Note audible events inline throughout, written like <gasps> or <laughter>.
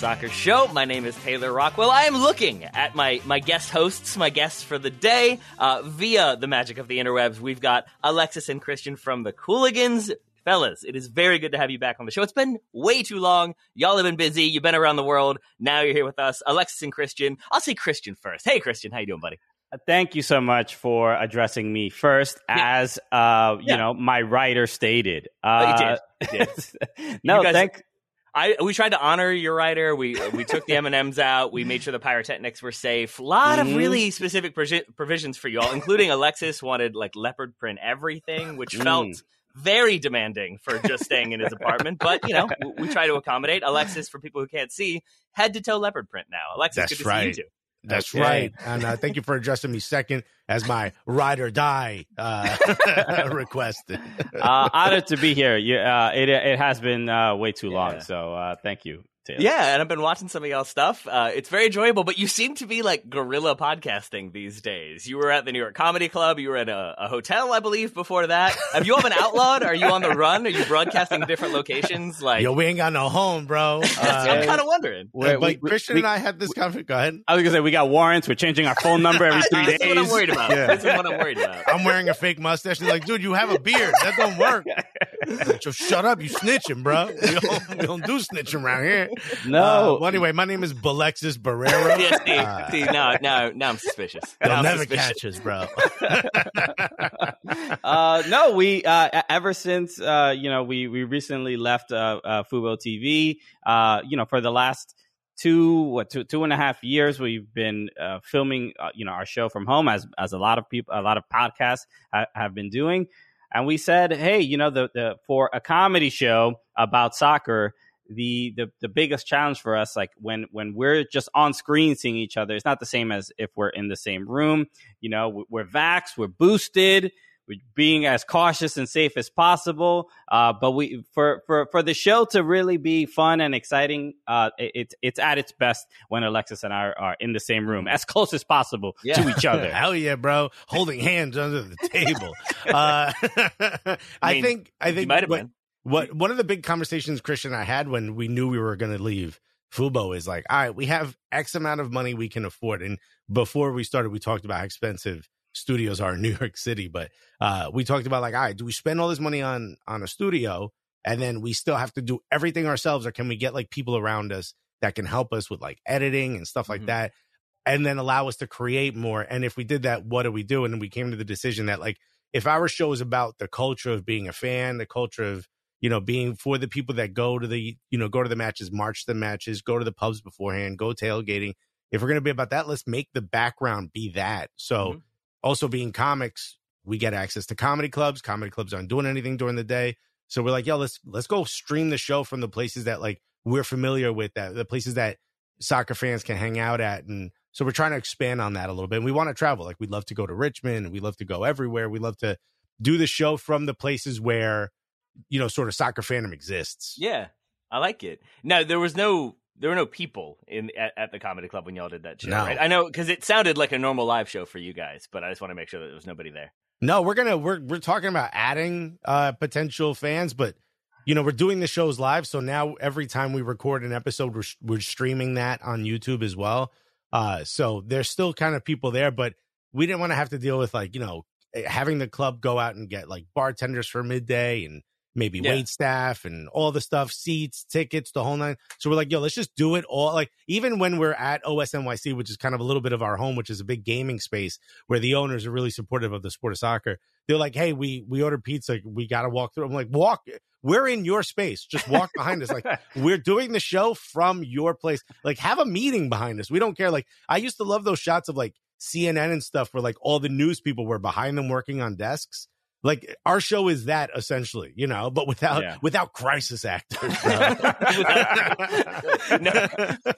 Soccer Show. My name is Taylor Rockwell. I am looking at my, my guest hosts, my guests for the day, uh, via the magic of the interwebs. We've got Alexis and Christian from the Cooligans. Fellas, it is very good to have you back on the show. It's been way too long. Y'all have been busy. You've been around the world. Now you're here with us. Alexis and Christian. I'll say Christian first. Hey, Christian, how you doing, buddy? Thank you so much for addressing me first, Yeah. as uh, you Yeah. know, my writer stated. Oh, you Uh, did. You did. <laughs> no, You guys- thank. I we tried to honor your writer. We we took the <laughs> M and M's out. We made sure the pyrotechnics were safe. A lot of Mhm. really specific provi- provisions for y'all, including Alexis wanted like leopard print everything, which Mm. felt very demanding for just staying in his apartment. But you know, we, we try to accommodate. Alexis, for people who can't see, head to toe leopard print now. Alexis, That's good to see you too. That's Okay. right. And uh, thank you for addressing me second as my ride or die uh, <laughs> requested. Uh, honored to be here. You, uh, it it has been uh, way too Yeah. long, so uh, thank you. Taylor. Yeah, and I've been watching some of y'all's stuff. Uh, it's very enjoyable, but you seem to be like guerrilla podcasting these days. You were at the New York Comedy Club. You were at a, a hotel, I believe, before that. Have you all been outlawed? Are you on the run? Are you broadcasting different locations? Like, Yo, we ain't got no home, bro. <laughs> I'm Uh, kind of wondering. We're- but we- we- Christian we- and I had this conversation. Go ahead. I was gonna say we got warrants. We're changing our phone number every <laughs> three days. is what I'm worried about. Yeah. This is what I'm worried about. I'm wearing a fake mustache. He's like, dude, you have a beard. That don't work. <laughs> So shut up. You snitching, bro. We don't, we don't do snitching around here. No. Uh, well, anyway, my name is Balexis Barrera. <laughs> Yeah, see, Uh, see, now, now, now I'm suspicious. They'll I'm never suspicious. catch us, bro. <laughs> uh, no, we uh, ever since uh, you know we we recently left uh, uh, Fubo TV. Uh, you know, for the last two what two two and a half years, we've been uh, filming uh, you know our show from home as as a lot of people, a lot of podcasts ha- have been doing. And we said, hey, you know, the, the for a comedy show about soccer. The, the the biggest challenge for us, like when when we're just on screen seeing each other, it's not the same as if we're in the same room. You know, we- we're vaxxed, we're boosted, being as cautious and safe as possible. Uh, but we for for for the show to really be fun and exciting, uh, it, it's it's at its best when Alexis and I are, are in the same room, as close as possible Yeah. to each other. <laughs> Hell yeah, bro! Holding hands under the table. <laughs> Uh, <laughs> I, mean, think. I think might have what, been. what one of the big conversations Christian and I had when we knew we were going to leave Fubo is like, all right, we have X amount of money we can afford. And before we started, we talked about how expensive studios are in New York City. But uh, we talked about like, all right, do we spend all this money on on a studio and then we still have to do everything ourselves, or can we get like people around us that can help us with like editing and stuff like Mhm. that? And then allow us to create more. And if we did that, what do we do? And we came to the decision that like if our show is about the culture of being a fan, the culture of you know, being for the people that go to the, you know, go to the matches, march the matches, go to the pubs beforehand, go tailgating. If we're going to be about that, let's make the background be that. So, Mhm. Also being comics, we get access to comedy clubs. Comedy clubs aren't doing anything during the day. So we're like, yo, let's let's go stream the show from the places that like we're familiar with, that the places that soccer fans can hang out at, and so we're trying to expand on that a little bit. And we want to travel. Like we'd love to go to Richmond, we love to go everywhere. We love to do the show from the places where you know sort of soccer fandom exists. Yeah, I like it. Now there was no there were no people in at, at the comedy club when y'all did that show, No. right? I know because it sounded like a normal live show for you guys, but I just want to make sure that there was nobody there. No, we're gonna we're we're talking about adding uh potential fans, but you know we're doing the shows live, so now every time we record an episode, we're we're streaming that on YouTube as well. Uh, so there's still kind of people there, but we didn't want to have to deal with like you know eh, having the club go out and get like bartenders for midday and maybe Yeah. wait staff and all the stuff, seats, tickets, the whole nine. So we're like, yo, let's just do it all. Like even when we're at OSNYC, which is kind of a little bit of our home, which is a big gaming space where the owners are really supportive of the sport of soccer. they're like, "Hey, we we ordered pizza. We got to walk through." I'm like, "Walk." We're in your space. Just walk behind us. Like <laughs> we're doing the show from your place. Like have a meeting behind us. We don't care. Like I used to love those shots of like CNN and stuff where like all the news people were behind them working on desks. Like our show is that essentially, you know, but without Yeah. without crisis actors. <laughs> No.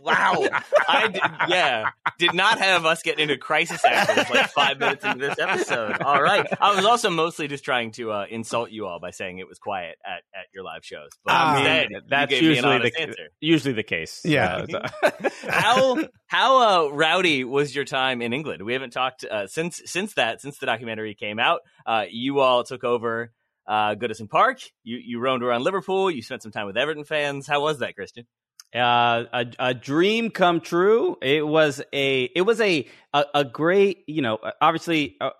Wow. I did, yeah, did not have us getting into crisis actors like five minutes into this episode. All right. I was also mostly just trying to uh, insult you all by saying it was quiet at, at your live shows. But I mean, instead, you that's gave me an usually the answer. usually the case. Yeah. Uh, <laughs> how how uh, rowdy was your time in England? We haven't talked uh, since since that since the documentary came out. Uh, you all took over uh, Goodison Park. You you roamed around Liverpool. You spent some time with Everton fans. How was that, Christian? Uh, a, a dream come true. It was a it was a a, a great you know obviously uh,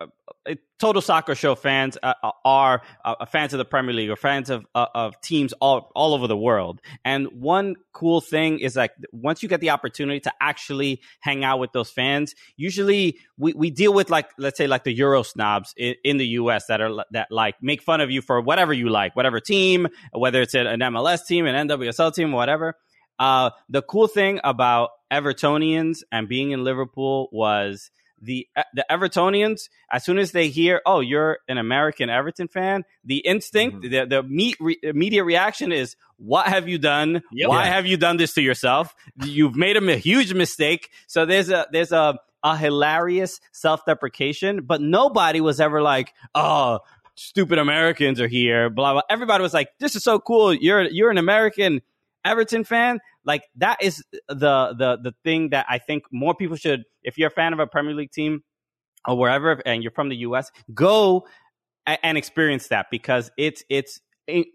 uh, total soccer show fans uh, are fans of the Premier League or fans of of teams all all over the world. And one cool thing is like once you get the opportunity to actually hang out with those fans, usually we, we deal with like let's say like the Euro snobs in, in the U.S. that are that like make fun of you for whatever you like, whatever team, whether it's an MLS team, an NWSL team, whatever. Uh, the cool thing about Evertonians and being in Liverpool was the the Evertonians. As soon as they hear, "Oh, you're an American Everton fan," the instinct, the the meet re, immediate reaction is, "What have you done? Yep. Why have you done this to yourself? You've made a, huge mistake." So there's a there's a a hilarious self deprecation, but nobody was ever like, "Oh." Stupid Americans are here. Blah blah. Everybody was like, "This is so cool. You're you're an American Everton fan, like that is the the the thing that I think more people should. If you're a fan of a Premier League team or wherever, and you're from the U.S., go and experience that because it's it's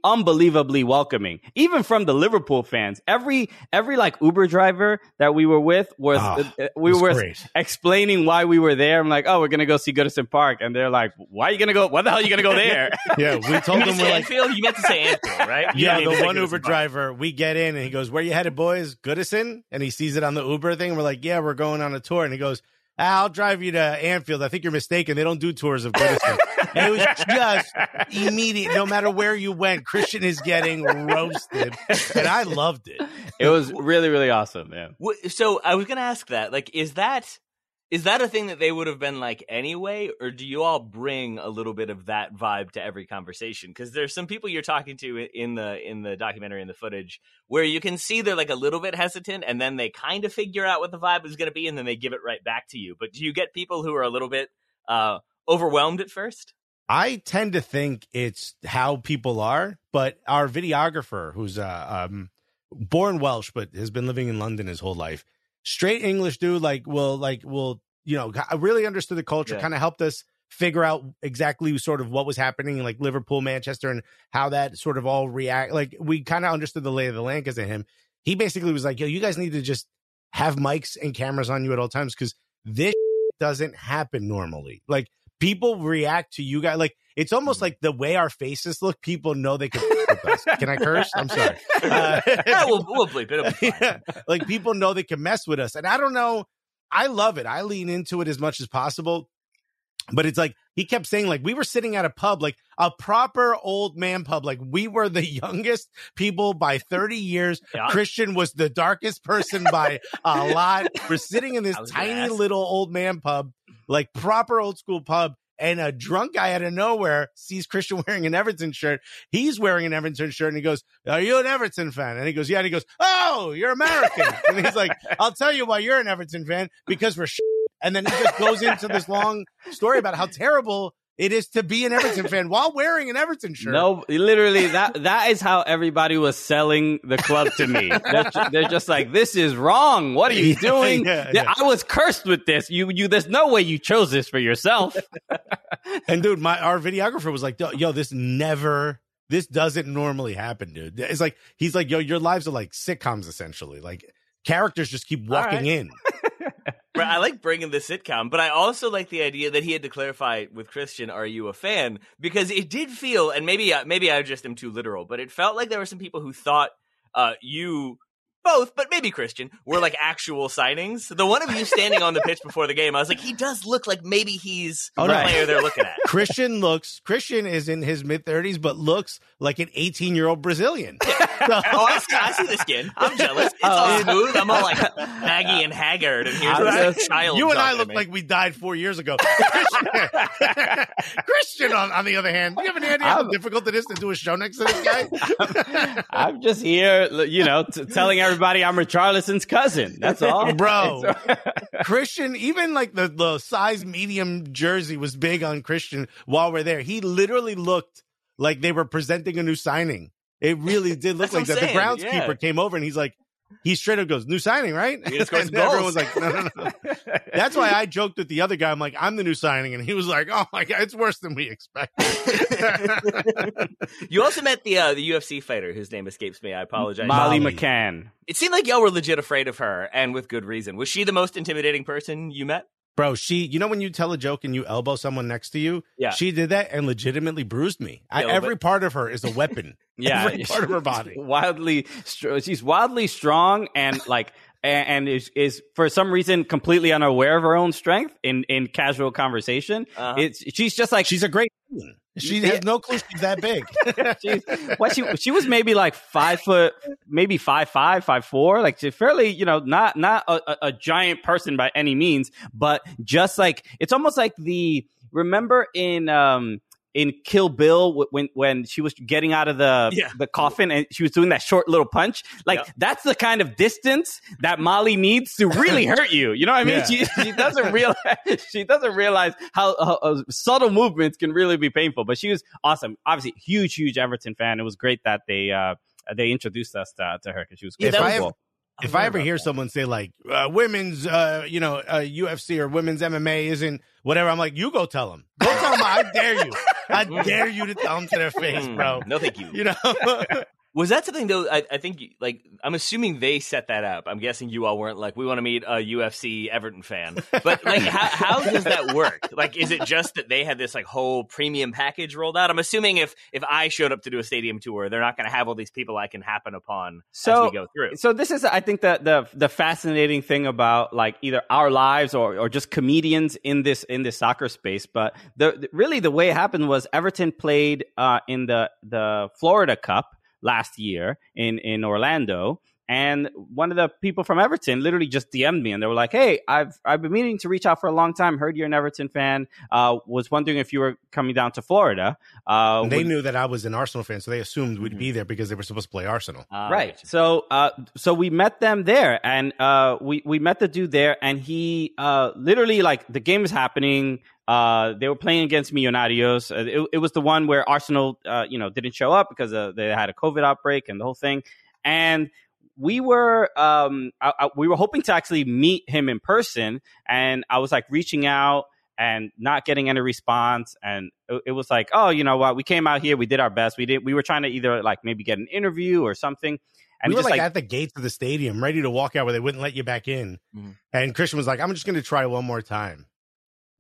unbelievably welcoming even from the liverpool fans every every like uber driver that we were with was uh, we It's were great. explaining why we were there i'm like oh we're gonna go see goodison park and they're like why are you gonna go what the hell are you gonna go there <laughs> Yeah, we told them to we're say like, Anfield? You meant to say Anfield, right? You yeah, didn't need to the one Goodison Uber Park. driver, we get in and he goes, Where you headed, boys? Goodison? And he sees it on the Uber thing. We're like, Yeah, we're going on a tour. And he goes, I'll drive you to Anfield. I think you're mistaken. They don't do tours of Goodison. and it was just immediate. No matter where you went, Christian is getting roasted. And I loved it. it was really really awesome yeah So I was going to ask that. Like, is that is that a thing that they would have been like anyway, or do you all bring a little bit of that vibe to every conversation? Because there's some people you're talking to in the in the documentary and the footage where you can see they're like a little bit hesitant, and then they kind of figure out what the vibe is going to be, and then they give it right back to you. But do you get people who are a little bit uh, overwhelmed at first? I tend to think it's how people are, but our videographer, who's uh, um, born Welsh but has been living in London his whole life, straight English dude, like will like will you know I really understood the culture, Yeah. kind of helped us figure out exactly sort of what was happening in like Liverpool, Manchester, and how that sort of all react. Like we kind of understood the lay of the land because of him. He basically was like, "Yo, you guys need to just have mics and cameras on you at all times because this <laughs> doesn't happen normally. Like people react to you guys like it's almost like the way our faces look. People know they can. Can I curse? I'm sorry. <laughs> Uh, Yeah, we'll, we'll bleep it. It'll be fine. <laughs> yeah, like people know they can mess with us, and I don't know. I love it. I lean into it as much as possible. But it's like he kept saying, like we were sitting at a pub, like a proper old man pub. Like we were the <laughs> youngest people by 30 years. Yeah. Christian was the darkest person by a lot. We're sitting in this I was gonna tiny little old man pub, like proper old school pub. And a drunk guy out of nowhere sees Christian <laughs> wearing an Everton shirt. He's wearing an Everton shirt and he goes, Are you an Everton fan? And he goes, Yeah. And he goes, Oh, you're American. and he's like, <laughs> I'll tell you why you're an Everton fan because we're sh-. <laughs> And then he just goes into this long story about how terrible it is to be an Everton fan <laughs> while wearing an Everton shirt. No, literally that that is how everybody was selling the club to me. <laughs> they're, they're just like, "This is wrong. What are you <laughs> Yeah, doing? yeah, Yeah. I was cursed with this. You, you. There's no way you chose this for yourself." And dude, my our videographer was like, "Yo, yo, this never, this doesn't normally happen, dude." It's like he's like, "Yo, your lives are like sitcoms essentially. Like characters just keep walking right. in." I like bringing the sitcom, but I also like the idea that he had to clarify with Christian, "Are you a fan?" Because it did feel, and maybe uh, maybe I just am too literal, but it felt like there were some people who thought uh, you both, but maybe Christian, were like actual signings. The one of you standing on the pitch before the game, I was like, he does look like maybe he's Oh, the no. player they're looking at. Christian looks Christian is in his mid thirties, but looks like an eighteen year old Brazilian. So- <laughs> Oh, I see, I see the skin. I'm jealous. It's oh. all Oh. smooth. I'm all like Maggie and Haggard, and here's I'm this just- child. you and I look like we died four years ago. Christian, <laughs> Christian on, on the other hand, do you have any idea how I'm- difficult it is to do a show next to this guy? <laughs> I'm just here, you know, t- telling everybody I'm Richarlison's cousin. That's all, Bro. Christian, even like the, the size medium jersey was big on Christian while we're there. He literally looked like they were presenting a new signing. It really did look like what that. The groundskeeper yeah. came over and he's like, he straight up goes, new signing, right? He just <laughs> scores and everyone was like, no, no, no. That's why I joked with the other guy. I'm like, I'm the new signing. And he was like, oh my God, it's worse than we expected. <laughs> you also met the uh, the UFC fighter whose name escapes me. I apologize. Molly Molly. McCann. It seemed like y'all were legit afraid of her, and with good reason. Was she the most intimidating person you met? Bro, she, you know, when you tell a joke and you elbow someone next to you, Yeah. she did that and legitimately bruised me. I, Yeah, a little every part of her is a weapon. <laughs> Yeah, every part of her body. <laughs> wildly. She's wildly strong and like. And and is, is for some reason completely unaware of her own strength in, in casual conversation. Uh-huh. It's she's just like She's a great queen. She has no clue she's that big. <laughs> she's what she she was maybe like five foot, maybe five five, five four, like she's fairly, you know, not not a, a, a giant person by any means, but just like it's almost like the remember in um in Kill Bill when when she was getting out of the Yeah. the coffin and she was doing that short little punch, like Yeah. that's the kind of distance that Molly needs to really <laughs> hurt you. You know what I mean? Yeah. She she doesn't realize <laughs> she doesn't realize how, how, how subtle movements can really be painful. But she was awesome. Obviously, huge huge Everton fan. It was great that they uh they introduced us to, to her because she was Yeah, great. that if I, was- if I ever hear someone say like uh, women's, uh, you know, uh, UFC or women's MMA isn't whatever, I'm like, you go tell them. Go tell them. I dare you. I <laughs> dare you to tell them to their face, Mm, bro. No, thank you. You know. <laughs> Was that something though? I, I think like I'm assuming they set that up. I'm guessing you all weren't like we want to meet a UFC Everton fan, but like how, how does that work? Like, is it just that they had this like whole premium package rolled out? I'm assuming if if I showed up to do a stadium tour, they're not going to have all these people I can happen upon as So- we go through. So this is, I think, the the the fascinating thing about like either our lives or or just comedians in this in this soccer space. But the, the- really the way it happened was Everton played uh, in the the Florida Cup last year in in Orlando. And one of the people from Everton literally just DM'd me, and they were like, "Hey, I've I've been meaning to reach out for a long time. Heard you're an Everton fan. Uh, was wondering if you were coming down to Florida. Uh, And they would- knew that I was an Arsenal fan, so they assumed we'd be there because they were supposed to play Arsenal. Ah, right. So, uh, so we met them there, and uh, we we met the dude there, and he uh, literally like the game is happening. Uh, they were playing against Millonarios. Uh, it, it was the one where Arsenal, uh, you know, didn't show up because uh, they had a COVID outbreak and the whole thing. And we were, um, I, I, we were hoping to actually meet him in person, and I was like reaching out and not getting any response. And it, it was like, oh, you know what? We came out here, we did our best. We did. We were trying to either like maybe get an interview or something. And we were just like, like, at the gates of the stadium, ready to walk out where they wouldn't let you back in. Mhm. And Christian was like, "I'm just going to try one more time."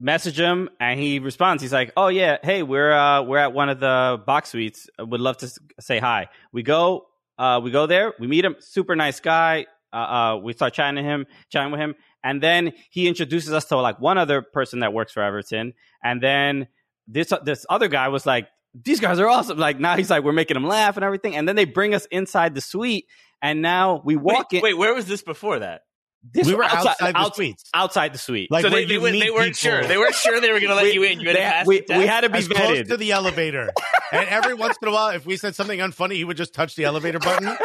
message him and he responds he's like oh yeah hey we're uh we're at one of the box suites would love to say hi we go uh we go there we meet him super nice guy. Uh, uh we start chatting to him chatting with him. And then he introduces us to like one other person that works for everton. And then this this other guy was like these guys are awesome. Like now he's like we're making him laugh and everything. And then they bring us inside the suite. And now we walk Wait, in wait, where was this before that? This we were outside, outside, the outs- suites. outside the suite Like so where they, they, were, meet they weren't people. sure. They weren't <laughs> sure they were going to let We- you in. You had they- to pass we, we had to be as close vetted to the elevator. <laughs> and every once in a while, if we said something unfunny, he would just touch the elevator button. <laughs>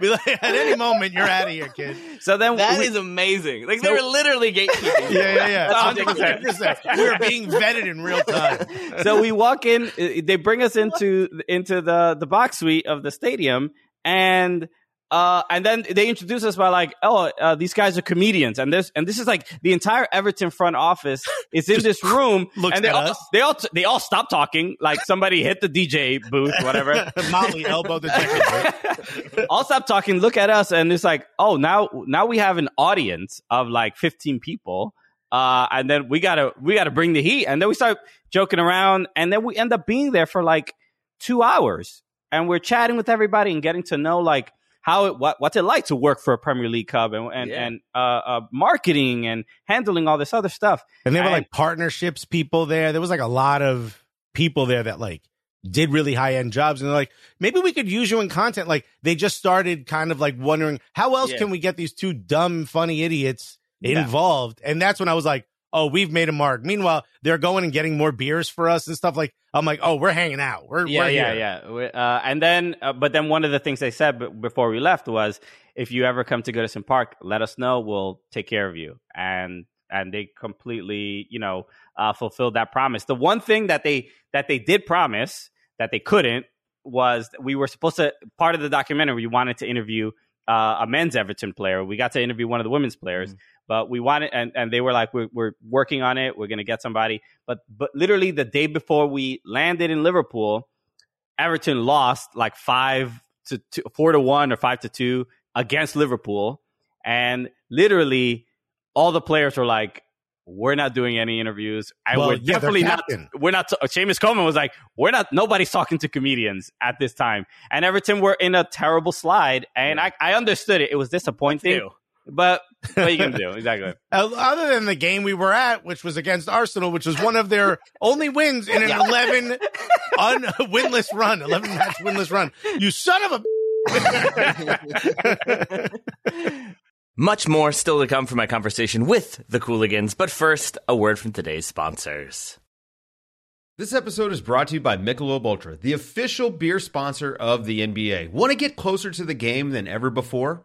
Be like, at any moment, you're out of here, kid. So then That we, is amazing. Like they were literally gatekeeping. you. Yeah, yeah, yeah. That's 100%. We were being vetted in real time. so we walk in. uh, They bring us into into the the box suite of the stadium, and uh, and then they introduce us by like, oh, uh, these guys are comedians, and this and this is like the entire Everton front office is in this room, <laughs> looks and they all, they all they all stop talking, like somebody hit the DJ booth, whatever. <laughs> Molly elbowed the jacket. <laughs> all stop talking, look at us, and it's like, oh, now now we have an audience of like 15 people. Uh, and then we gotta we gotta bring the heat, and then we start joking around, and then we end up being there for like two hours, and we're chatting with everybody and getting to know like how it, what what's it like to work for a Premier League club and and, Yeah. and uh, uh, marketing and handling all this other stuff. And there were like partnerships people there. There was like a lot of people there that like did really high end jobs. And they're like, maybe we could use you in content. Like they just started kind of like wondering how else Yeah. can we get these two dumb, funny idiots Yeah. involved? And that's when I was like, oh, we've made a mark. Meanwhile, they're going and getting more beers for us and stuff. Like I'm like, oh, we're hanging out. We're yeah, we're yeah, yeah. Uh, and then, uh, but then one of the things they said b- before we left was, if you ever come to Goodison Park, let us know. We'll take care of you. And and they completely, you know, uh, fulfilled that promise. The one thing that they that they did promise that they couldn't was we were supposed to part of the documentary. We wanted to interview uh, a men's Everton player. We got to interview one of the women's players, but we wanted and, and they were like, we're, we're working on it. We're gonna get somebody. But but literally the day before we landed in Liverpool, Everton lost like five to two, four to one or five to two against Liverpool, and literally all the players were like, "We're not doing any interviews. I Well, we're yeah, definitely not. We're not." T- Seamus Coleman was like, "We're not. Nobody's talking to comedians at this time." And Everton were in a terrible slide, and I, I understood it. It was disappointing, but what are you gonna do? Exactly. <laughs> Other than the game we were at, which was against Arsenal, which was one of their only wins in an <laughs> 11 un- winless run, 11 match winless run. You son of a. <laughs> Much more still to come from my conversation with the Cooligans, but first, a word from today's sponsors. This episode is brought to you by Michelob Ultra, the official beer sponsor of the NBA. Want to get closer to the game than ever before?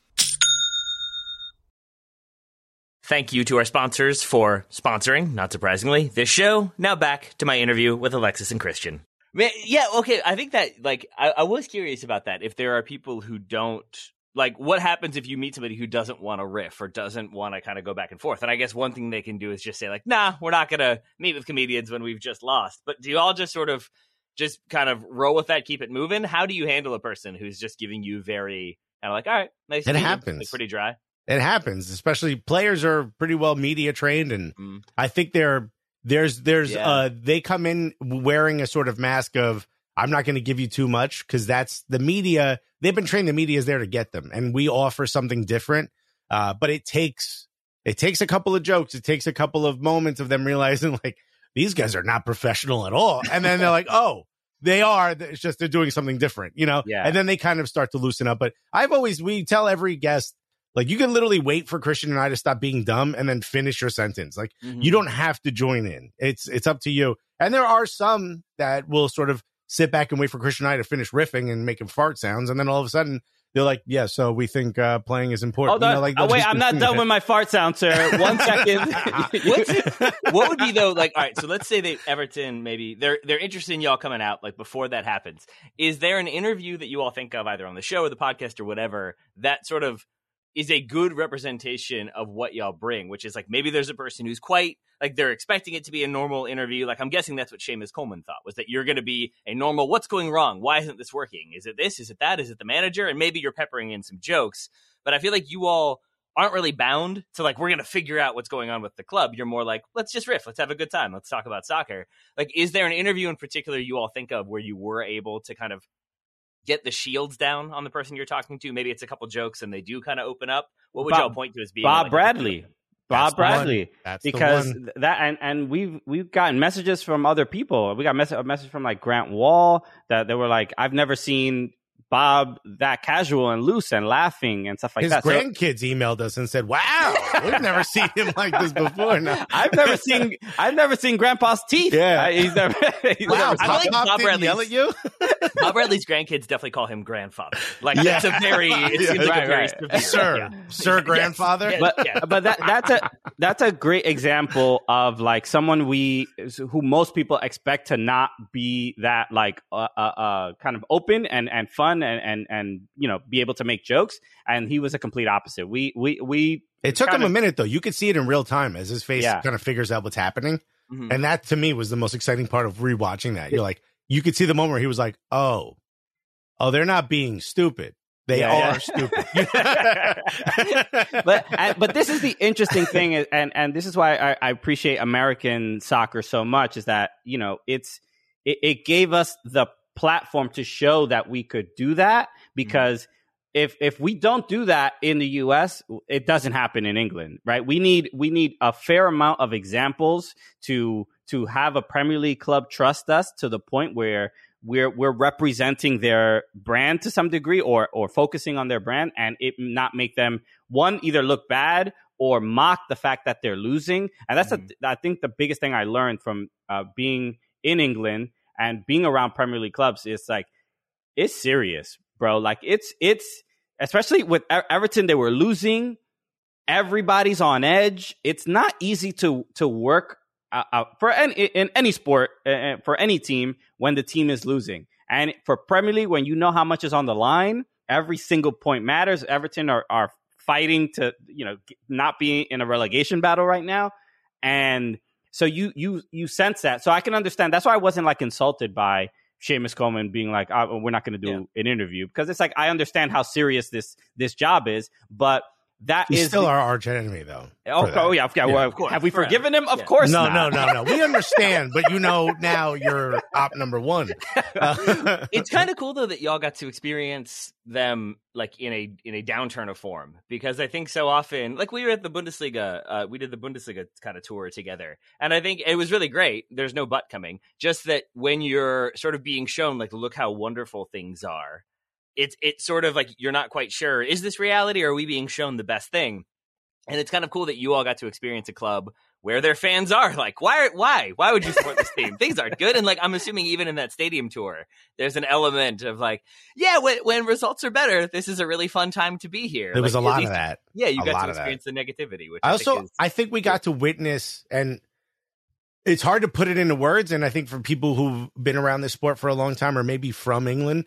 Thank you to our sponsors for sponsoring, not surprisingly, this show. Now back to my interview with Alexis and Christian. Yeah, okay. I think that, like, I, I was curious about that. If there are people who don't, like, what happens if you meet somebody who doesn't want to riff or doesn't want to kind of go back and forth? And I guess one thing they can do is just say, like, nah, we're not going to meet with comedians when we've just lost. But do you all just sort of just kind of roll with that, keep it moving? How do you handle a person who's just giving you very, kind of like, all right, nice It happens. like, pretty dry? It happens, especially players are pretty well media trained, and Mm. I think they're there's there's Yeah. uh they come in wearing a sort of mask of I'm not going to give you too much because that's the media. They've been trained. The media is there to get them, and we offer something different. Uh, but it takes it takes a couple of jokes. It takes a couple of moments of them realizing like these guys are not professional at all, and then they're like, <laughs> oh, they are. It's just they're doing something different, you know. Yeah. And then they kind of start to loosen up. But I've always we tell every guest like you can literally wait for Christian and I to stop being dumb and then finish your sentence. Like Mhm. you don't have to join in. It's it's up to you. And there are some that will sort of sit back and wait for Christian and I to finish riffing and making fart sounds, and then all of a sudden they're like, "Yeah, so we think uh, playing is important." Hold on. You know, like oh, they'll wait, just I'm not done that. with my fart sound, sir. <laughs> One second. <laughs> What's- what would be though like all right so let's say they everton maybe they're they're interested in y'all coming out like before that happens is there an interview that you all think of either on the show or the podcast or whatever that sort of is a good representation of what y'all bring which is like maybe there's a person who's quite like they're expecting it to be a normal interview. Like i'm guessing that's what Seamus coleman thought was that you're going to be a normal what's going wrong? Why isn't this working? Is it this? Is it that? Is it the manager? And maybe you're peppering in some jokes but i feel like you all aren't really bound to like we're going to figure out what's going on with the club. You're more like let's just riff. Let's have a good time. Let's talk about soccer. Like is there an interview in particular you all think of where you were able to kind of get the shields down on the person you're talking to maybe it's a couple jokes and they do kind of open up what would Bob- y'all point to as being Bob like, a- Bradley. That's Bob the one. Bradley. That's the because one. that and and we've we've gotten messages from other people. We got mess- a message from like Grant Wahl that they were like, I've never seen Bob that casual and loose and laughing and stuff like His that. So- grandkids emailed us and said, "Wow, we've never seen him like this before." No. <laughs> I've never seen I've never seen Grandpa's teeth. Yeah. I- he's never. <laughs> He's Wow, never I like Pop Bob didn't Bradley's- yell at you. <laughs> bob bradley's grandkids definitely call him grandfather like Yeah. that's a very it seems like Right, a very right. severe, sir, yeah. sir, Yes, grandfather. yes, but yeah. but that that's a that's a great example of like someone we who most people expect to not be that like uh, uh, uh kind of open and and fun and and and you know be able to make jokes and he was a complete opposite we we we It took him kinda- a minute though. You could see it in real time as his face Yeah. kind of figures out what's happening. Mhm. And that to me was the most exciting part of rewatching that. You're like, you could see the moment where he was like, "Oh, oh, they're not being stupid. They Yeah, are stupid." <laughs> <laughs> but and, but this is the interesting thing, and and this is why I, I appreciate American soccer so much is that you know it's it, it gave us the platform to show that we could do that because if if we don't do that in the US it doesn't happen in England right we need we need a fair amount of examples to to have a Premier League club trust us to the point where we're we're representing their brand to some degree or or focusing on their brand and it not make them one either look bad or mock the fact that they're losing and that's Mhm. a, I think the biggest thing I learned from uh, being in England and being around Premier League clubs is like it's serious, bro. Like it's it's especially with Everton, they were losing. Everybody's on edge. It's not easy to to work uh, for any in any sport uh, for any team when the team is losing, and for Premier League when you know how much is on the line, every single point matters. Everton are are fighting to you know not be in a relegation battle right now, and so you you you sense that. So I can understand. That's why I wasn't like insulted by Seamus Coleman being like, oh, "We're not going to do an interview," because it's like I understand how serious this this job is, but that He's is still the- our arch enemy, though. Oh, oh yeah, yeah, well, of course. Have we forgiven him? Of Yeah. course No, not. no, no, no. We understand, but you know now you're op number one. Uh, <laughs> <laughs> it's kind of cool though that y'all got to experience them like in a in a downturn of form because I think so often like we were at the Bundesliga uh, we did the Bundesliga kind of tour together and I think it was really great there's no butt coming just that when you're sort of being shown like look how wonderful things are it's it's sort of like you're not quite sure is this reality or are we being shown the best thing? And it's kind of cool that you all got to experience a club where their fans are like why why? Why would you support this <laughs> team? Things aren't good. And like i'm assuming even in that stadium tour there's an element of like yeah when, when results are better this is a really fun time to be here. There was a lot least- of that. yeah you A got to experience the negativity which I i, also think is, I think we got to witness and it's hard to put it into words and I think for people who've been around this sport for a long time or maybe from England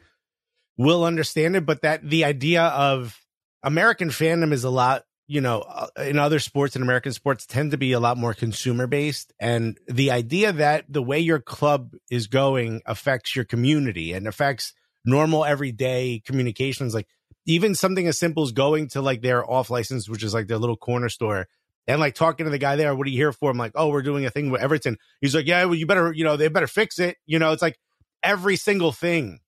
will understand it but that the idea of American fandom is a lot you know uh, in other sports and American sports tend to be a lot more consumer based and the idea that the way your club is going affects your community and affects normal everyday communications like even something as simple as going to like their off license which is like their little corner store and like talking to the guy there, what are you here for? I'm like, oh, we're doing a thing with Everton. He's like, yeah, well, you better, you know, they better fix it. You know, it's like every single thing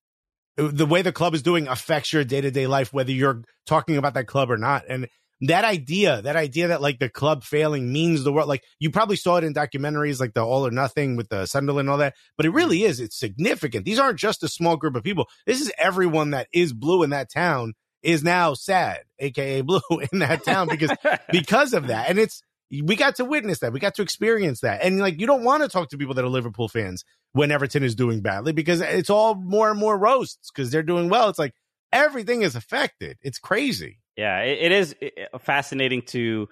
the way the club is doing affects your day to day life, whether you're talking about that club or not. And that idea, that idea that like the club failing means the world, like you probably saw it in documentaries like the All or Nothing with the Sunderland and all that, but it really is. It's significant. These aren't just a small group of people. This is everyone that is blue in that town is now sad, aka blue <laughs> in that town because <laughs> because of that. And it's we got to witness that. We got to experience that. And like you don't want to talk to people that are Liverpool fans when Everton is doing badly because it's all more and more roasts because they're doing well. It's like everything is affected. It's crazy. Yeah, it, it is fascinating to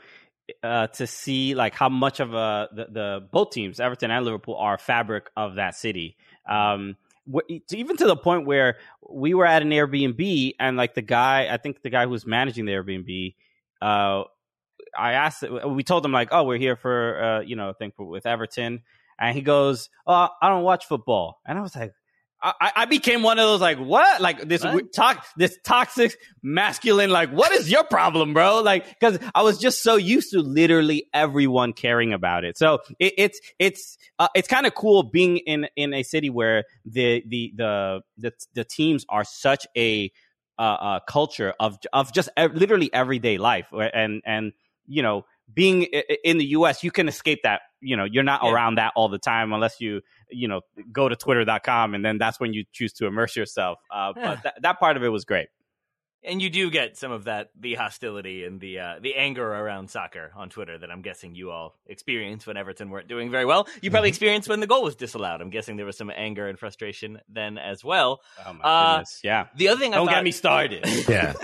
uh, to see like how much of a the, the, both teams, Everton and Liverpool, are fabric of that city. Um, even to the point where we were at an Airbnb and like the guy, I think the guy who was managing the Airbnb, uh, I asked, we told him like, oh, we're here for uh, you know, thing for, with Everton, and he goes, "Oh, I don't watch football." And I was like, I, I became one of those like, what? Like this what? talk, this toxic masculine. Like, what is your problem, bro? Like, because I was just so used to literally everyone caring about it. So it, it's it's uh, it's kind of cool being in in a city where the the the the, the teams are such a uh, uh, culture of of just literally everyday life, and and you know being in the US, you can escape that. You know, you're not yeah. around that all the time unless you, you know, go to twitter.com and then that's when you choose to immerse yourself. Uh, yeah. But th- that part of it was great and you do get some of that the hostility and the uh, the anger around soccer on Twitter that I'm guessing you all experienced when Everton weren't doing very well. You probably mm-hmm. experienced when the goal was disallowed. I'm guessing there was some anger and frustration then as well. Oh my uh, goodness! Yeah. The other thing don't thought, get me started. <laughs> yeah, <laughs>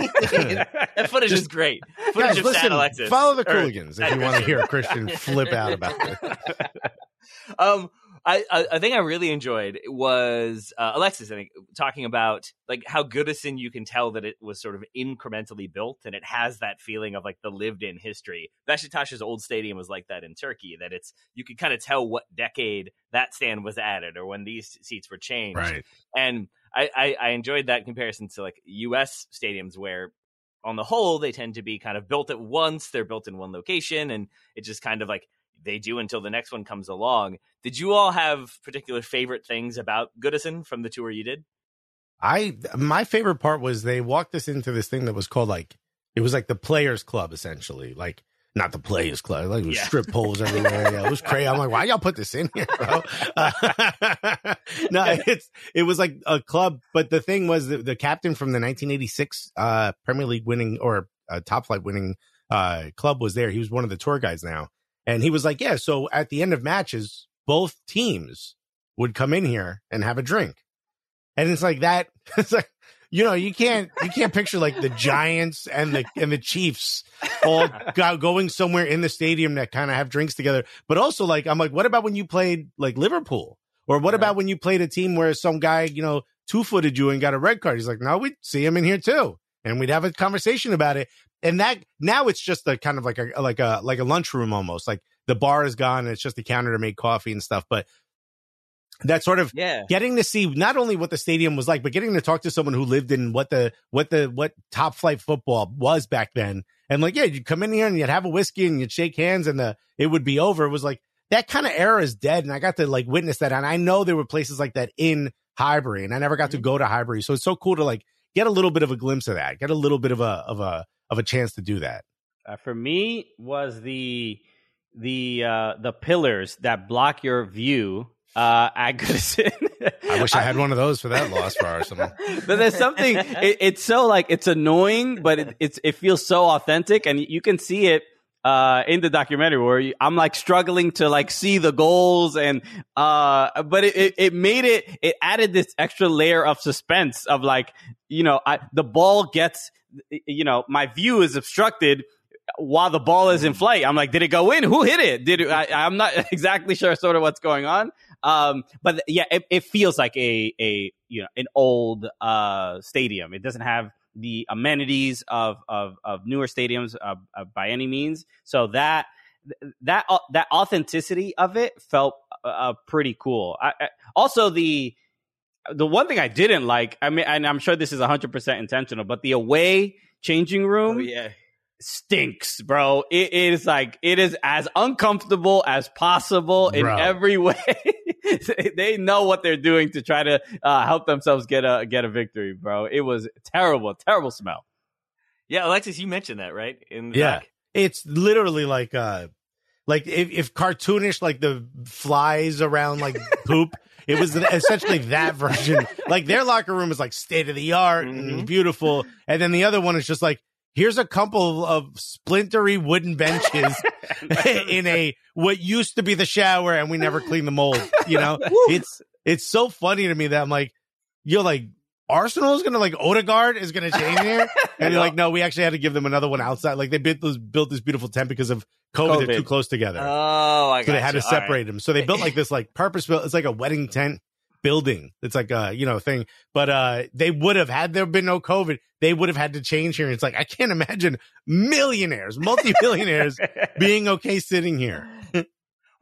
that footage Just, is great. Footage guys, listen, Alexis. Follow the Cooligans if you want to hear Christian flip out about it. <laughs> um, I, I, I think I really enjoyed was uh, Alexis. I think talking about like how Goodison you can tell that it was sort of incrementally built and it has that feeling of like the lived-in history. Besiktas's old stadium was like that in Turkey. That it's you could kind of tell what decade that stand was added or when these seats were changed. Right. And I, I, I enjoyed that comparison to like U.S. stadiums where on the whole they tend to be kind of built at once. They're built in one location and it just kind of like they do until the next one comes along. Did you all have particular favorite things about Goodison from the tour you did? I my favorite part was they walked us into this thing that was called like it was like the players club essentially like not the players club like it was yeah. strip poles everywhere yeah, it was crazy i'm like why y'all put this in here bro uh, <laughs> <laughs> no it's it was like a club but the thing was the, the captain from the 1986 uh premier league winning or uh, top flight winning uh club was there he was one of the tour guys now and he was like, yeah, so at the end of matches, both teams would come in here and have a drink. And it's like that. <laughs> It's like, you know, you can't, you can't picture like the Giants and the, and the Chiefs all going somewhere in the stadium that kind of have drinks together. But also like, I'm like, what about when you played like Liverpool? Or what about when you played a team where some guy, you know, two footed you and got a red card? He's like, no, we'd see him in here too. And we'd have a conversation about it. And that now it's just a kind of like a like a like a lunchroom almost. Like the bar is gone and it's just a counter to make coffee and stuff. But that sort of yeah. getting to see not only what the stadium was like but getting to talk to someone who lived in what the what the what top flight football was back then. And like yeah you'd come in here and you'd have a whiskey and you'd shake hands and the it would be over. It was like that kind of era is dead and i got to like witness that. And i know there were places like that in highbury and i never got mm-hmm. to go to highbury. So it's so cool to like get a little bit of a glimpse of that get a little bit of a of a of a chance to do that? Uh, for me, was the the uh, the pillars that block your view uh, at <laughs> Goodison. I wish I had one of those for that loss for Arsenal. <laughs> but there's something. It, it's so like it's annoying, but it, it's it feels so authentic, and you can see it uh in the documentary where you, I'm like struggling to like see the goals and uh but it, it, it made it it added this extra layer of suspense of like you know I the ball gets you know, my view is obstructed while the ball is in flight. I'm like, did it go in? Who hit it? Did it, I, <laughs> am not <laughs> exactly sure sort of what's going on. Um, but yeah, it, it, feels like a, a, you know, an old, uh, stadium. It doesn't have the amenities of, of, of newer stadiums, uh, uh, by any means. So that, that, uh, that authenticity of it felt, uh, uh, pretty cool. I, I, also the, the one thing I didn't like, I mean, and I'm sure this is 100% intentional, but the away changing room oh, yeah. Stinks, bro. It is like, it is as uncomfortable as possible in bro. every <laughs> way. they know what they're doing to try to uh, help themselves get a get a victory, bro. It was terrible, terrible smell. Yeah, Alexis, you mentioned that right in the Yeah. back? It's literally like uh like if, if cartoonish like the flies around like <laughs> poop. It was essentially that version. Like their locker room is like state of the art and Mhm. beautiful, and then the other one is just like here's a couple of splintery wooden benches <laughs> <laughs> in a what used to be the shower, and we never cleaned the mold. You know, <laughs> it's it's so funny to me that I'm like, you're like Arsenal is gonna like Odegaard is gonna change here, and you're like, no, we actually had to give them another one outside. Like they built this built this beautiful tent because of COVID. They're COVID. too close together, Oh, I so they had to gotcha. All right. separate them. So they built like this like purpose built. It's like a wedding tent building. It's like a you know thing. But uh they would have had there been no COVID, they would have had to change here. It's like I can't imagine millionaires, multi billionaires <laughs> being okay sitting here.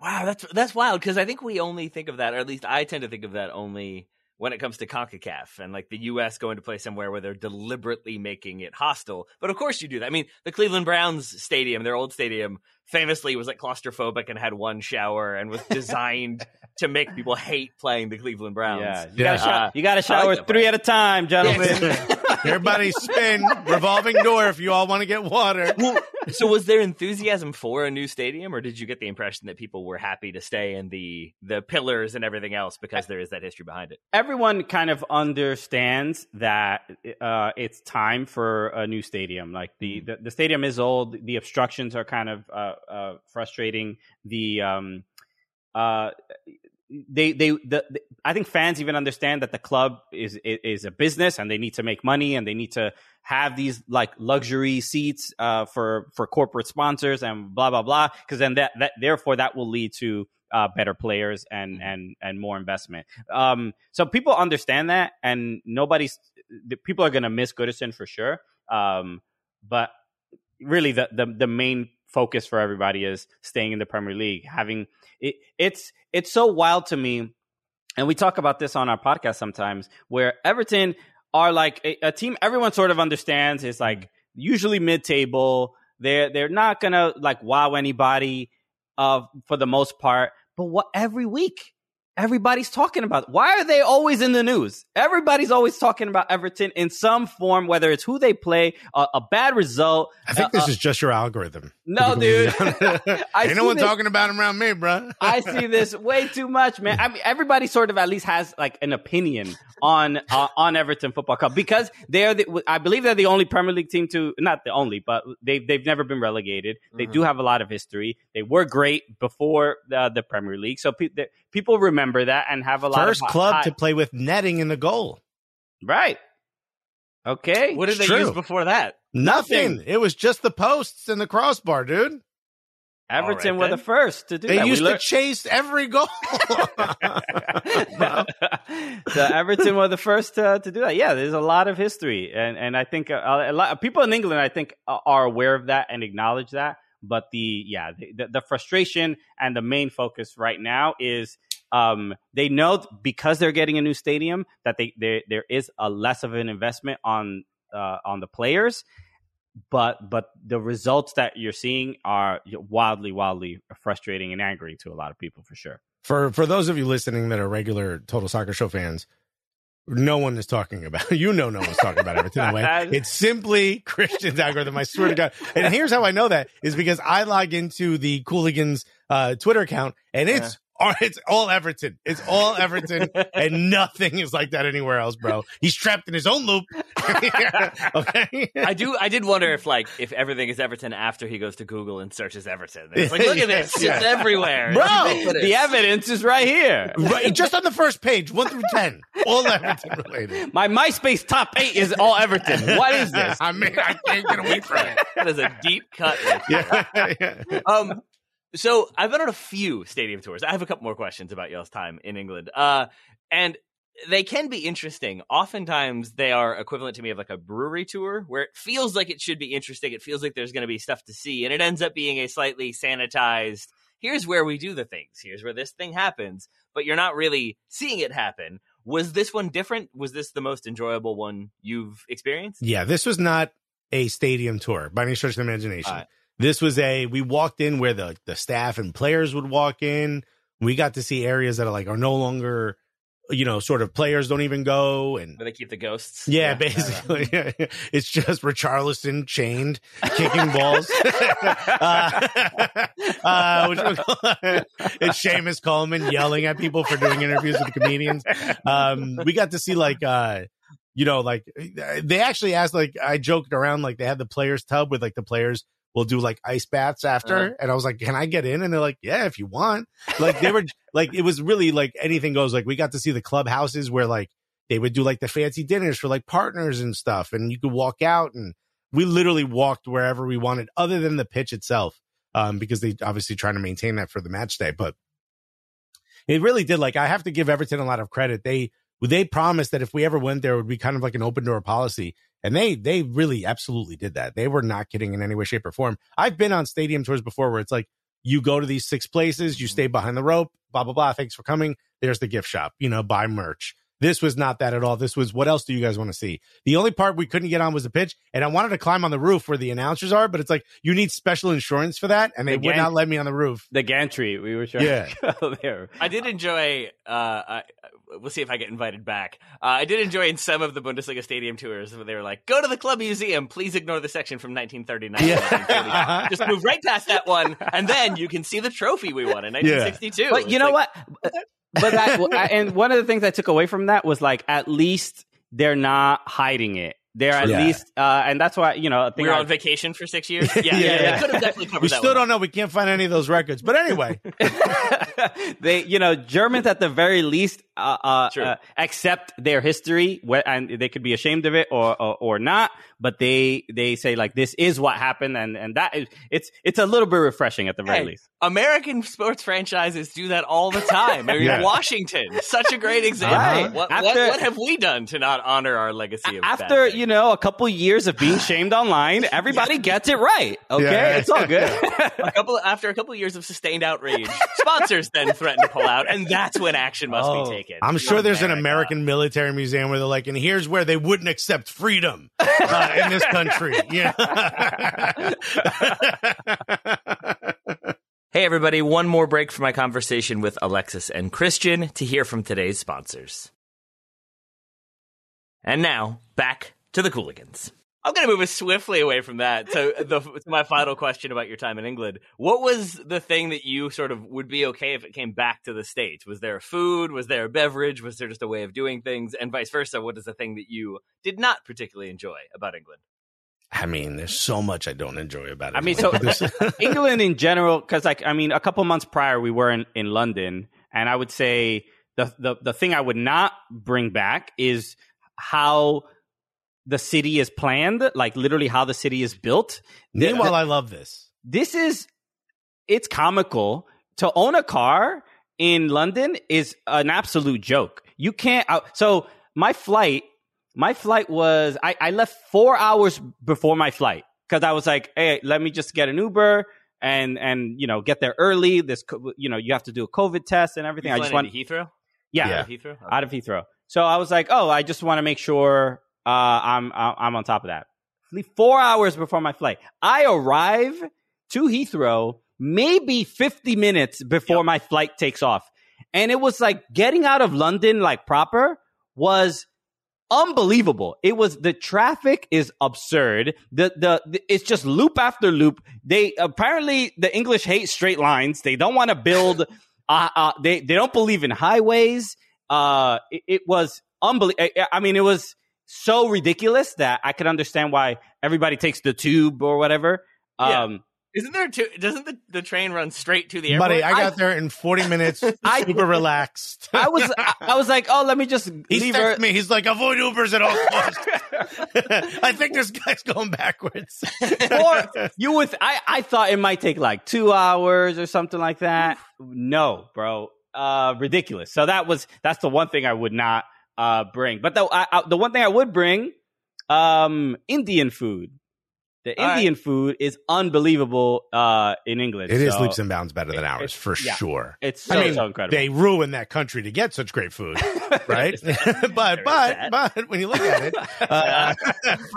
Wow, that's that's wild because I think we only think of that, or at least I tend to think of that only when it comes to CONCACAF and like the U.S. going to play somewhere where they're deliberately making it hostile. But of course you do that. I mean, the Cleveland Browns stadium, their old stadium, famously was like claustrophobic and had one shower and was designed <laughs> to make people hate playing the Cleveland Browns. Yeah, you Yeah. gotta, shower, Uh, you gotta I like shower three at a time, gentlemen. <laughs> <laughs> Everybody spin revolving door if you all want to get water. Well, so was there enthusiasm for a new stadium, or did you get the impression that people were happy to stay in the the pillars and everything else because there is that history behind it? Everyone kind of understands that uh, it's time for a new stadium. Like the, the, the stadium is old. The obstructions are kind of uh, uh, frustrating. The um, uh, they they the, the I think fans even understand that the club is is is a business and they need to make money and they need to have these like luxury seats uh, for for corporate sponsors and blah blah blah because then that that therefore that will lead to uh, better players and and and more investment. Um, so people understand that and nobody's the people are going to miss Goodison for sure. Um, but really the, the the main focus for everybody is staying in the Premier League. Having it, it's it's so wild to me, and we talk about this on our podcast sometimes, where Everton are like a, a team everyone sort of understands is like usually mid table. They're they're not gonna like wow anybody uh, for the most part. But what every week everybody's talking about. Why are they always in the news? Everybody's always talking about Everton in some form, whether it's who they play, a, a bad result. I think uh, this uh, is just your algorithm. No, dude. <laughs> <laughs> I Ain't no one this- talking about him around me, bro. I see this way too much, man. I mean, everybody sort of at least has like an opinion on uh, on Everton Football Club because they're the, I believe they're the only Premier League team to not the only, but they they've never been relegated. They Mm-hmm. do have a lot of history. They were great before the, the Premier League, so pe- the, people remember that and have a lot First of hi- club hi- to play with netting in the goal. right. Okay, What did It's they use before that? Nothing. Nothing. It was just the posts and the crossbar, dude. Everton All were right, the first to do They that. We used to chase every goal. <laughs> <laughs> so Everton were the first to, to do that. Yeah, there's a lot of history, and and I think a, a lot of people in England, I think, are- are aware of that and acknowledge that. But the yeah, the, the, the frustration and the main focus right now is um, they know because they're getting a new stadium that they, they there is a less of an investment on uh, on the players. But but the results that you're seeing are wildly wildly frustrating and angry to a lot of people for sure. for for those of you listening that are regular Total Soccer Show fans, no one is talking about. <laughs> You know, no one's talking about Everton. in way. <laughs> It's simply Christian's algorithm. I swear to God. And here's how I know that is because I log into the Cooligans uh, Twitter account, and it's it's all Everton. It's all Everton, and <laughs> nothing is like that anywhere else, bro. He's trapped in his own loop. <laughs> <laughs> okay. I do. I did wonder if like if everything is Everton after he goes to Google and searches Everton. It's like look at this, Yeah. it's everywhere, Bro, The evidence is right here. Right, just on the first page, one through ten, all Everton related. My MySpace top eight is all Everton. What is this? I mean, I can't get away from it. that is a deep cut. right. Yeah, yeah. um so I've been on a few stadium tours. I have a couple more questions about y'all's time in England. Uh and they can be interesting. Oftentimes they are equivalent to me of like a brewery tour where it feels like it should be interesting. It feels like there's going to be stuff to see and it ends up being a slightly sanitized here's where we do the things. Here's where this thing happens, but you're not really seeing it happen. Was this one different? Was this the most enjoyable one you've experienced? Yeah, this was not a stadium tour by any stretch of the imagination. Right. This was a we walked in where the the staff and players would walk in. We got to see areas that are like are no longer, you know, sort of players don't even go and Where they keep the ghosts. yeah, basically, <laughs> it's just Richarlison chained, kicking balls. <laughs> <laughs> uh, uh, it's Seamus Coleman yelling at people for doing interviews with comedians. Um, we got to see like, uh, you know, like they actually asked, like I joked around, like they had the players tub with like the players will do like ice baths after, Uh-huh. and I was like, can I get in? And they're like, yeah, if you want. Like they were <laughs> like, it was really like anything goes. Like we got to see the clubhouses where like they would do like the fancy dinners for like partners and stuff and you could walk out and we literally walked wherever we wanted other than the pitch itself um because they obviously trying to maintain that for the match day but it really did like i have to give everton a lot of credit they they promised that if we ever went there it would be kind of like an open door policy and they they really absolutely did that. They were not kidding in any way shape or form. I've been on stadium tours before where it's like you go to these six places you mm-hmm. stay behind the rope blah blah blah thanks for coming. There's the gift shop you know buy merch this was not that at all. This was what else do you guys want to see? The only part we couldn't get on was the pitch, and I wanted to climb on the roof where the announcers are, but it's like you need special insurance for that, and they The would gang- not let me on the roof. the gantry. We were trying Yeah. to <laughs> go there. I did enjoy. Uh, I, we'll see if I get invited back. Uh, I did enjoy in some of the Bundesliga stadium tours where they were like, "Go to the club museum. Please ignore the section from 1939." Yeah. 1940. Just move right past that one, and then you can see the trophy we won in <laughs> 1962. But you know like, what? But that, I- <laughs> and one of the things I took away from that was like at least they're not hiding it. They're at Yeah. least, uh, and that's why you know. I We think were I- on vacation for six years. <laughs> Yeah, Yeah, yeah, yeah. They could have definitely covered We that still one. don't know. We can't find any of those records, but anyway, <laughs> <laughs> they, you know, Germans at the very least uh, uh, uh, accept their history, and they could be ashamed of it or, or or not. But they they say like this is what happened, and and that is it's it's a little bit refreshing at the very Hey, least. American sports franchises do that all the time. <laughs> I mean, Yeah. Washington, such a great <laughs> example. Right. What, what, After- what have we done to not honor our legacy of After you know a couple years of being <gasps> shamed online, everybody gets it right. Okay, Yeah. it's all good. a couple after a couple years of sustained outrage, sponsors then threaten to pull out, and that's when action must Oh. be taken. I'm sure there's an American military museum where they're like, and here's where they wouldn't accept freedom uh, in this <laughs> country. Yeah. <laughs> Hey, everybody, one more break for my conversation with Alexis and Christian to hear from today's sponsors. And now, back to the Cooligans. I'm going to move us swiftly away from that to, the, to my final question about your time in England. What was the thing that you sort of would be okay if it came back to the States? Was there a food? Was there a beverage? Was there just a way of doing things? And vice versa, what is the thing that you did not particularly enjoy about England? I mean, there's so much I don't enjoy about it. I mean, so <laughs> <laughs> England in general, because like I mean, a couple months prior we were in, in London, and I would say the, the the thing I would not bring back is how the city is planned, like literally how the city is built. The- Meanwhile, I love this. this is it's comical to own a car in London is an absolute joke. You can't. Uh, so my flight, my flight was I, I left four hours before my flight because I was like, hey, let me just get an Uber and and you know get there early. This you know you have to do a COVID test and everything. You I just flying want Heathrow? yeah, Yeah. Out of Heathrow? out of Heathrow. So I was like, oh, I just want to make sure uh, I'm I'm on top of that. Four hours before my flight, I arrive to Heathrow maybe 50 minutes before Yep. my flight takes off, and it was like getting out of London like proper was unbelievable. It was the traffic is absurd. The, the the it's just loop after loop. They apparently the English hate straight lines. They don't want to build. <laughs> uh, uh, they they don't believe in highways. Uh, it, it was unbelievable. I mean, it was so ridiculous that I could understand why everybody takes the tube or whatever. Yeah. Um, Isn't there two? Doesn't the, the train run straight to the airport? Buddy, I got there in 40 minutes, <laughs> I- super relaxed. I was I, I was like, oh, let me just He leave texted her. me. He's like, avoid Ubers at all costs. <laughs> I think this guy's going backwards. <laughs> or you would I, I thought it might take like two hours or something like that no bro uh ridiculous so that was that's the one thing i would not uh bring but the I, I, the one thing i would bring um indian food The All Indian food is unbelievable uh, in English. It is so leaps and bounds better than ours It's- for yeah. sure. It's so, I mean, so incredible. they ruined that country to get such great food, <laughs> right? but <laughs> but that. but when you look at it, <laughs> uh,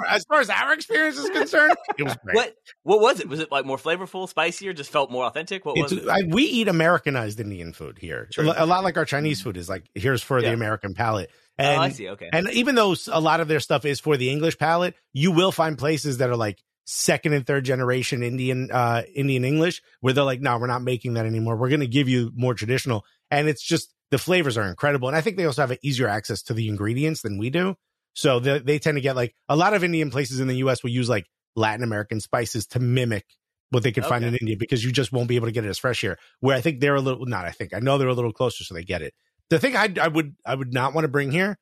as far as our experience is concerned, it was great. What what was it? Was it like more flavorful, spicier? Just felt more authentic? What was it? I, we eat Americanized Indian food here. True. A lot like our Chinese food is like here's for the American palate. Oh, And I see. Okay. and even though a lot of their stuff is for the English palate, you will find places that are like second and third generation Indian uh Indian English where they're like, no, we're not making that anymore. We're gonna give you more traditional. And it's just the flavors are incredible. And I think they also have easier access to the ingredients than we do. So they, they tend to get like a lot of Indian places in the US will use like Latin American spices to mimic what they can find in India because you just won't be able to get it as fresh here. Where I think they're a little not I think I know they're a little closer so they get it. The thing I I would I would not want to bring here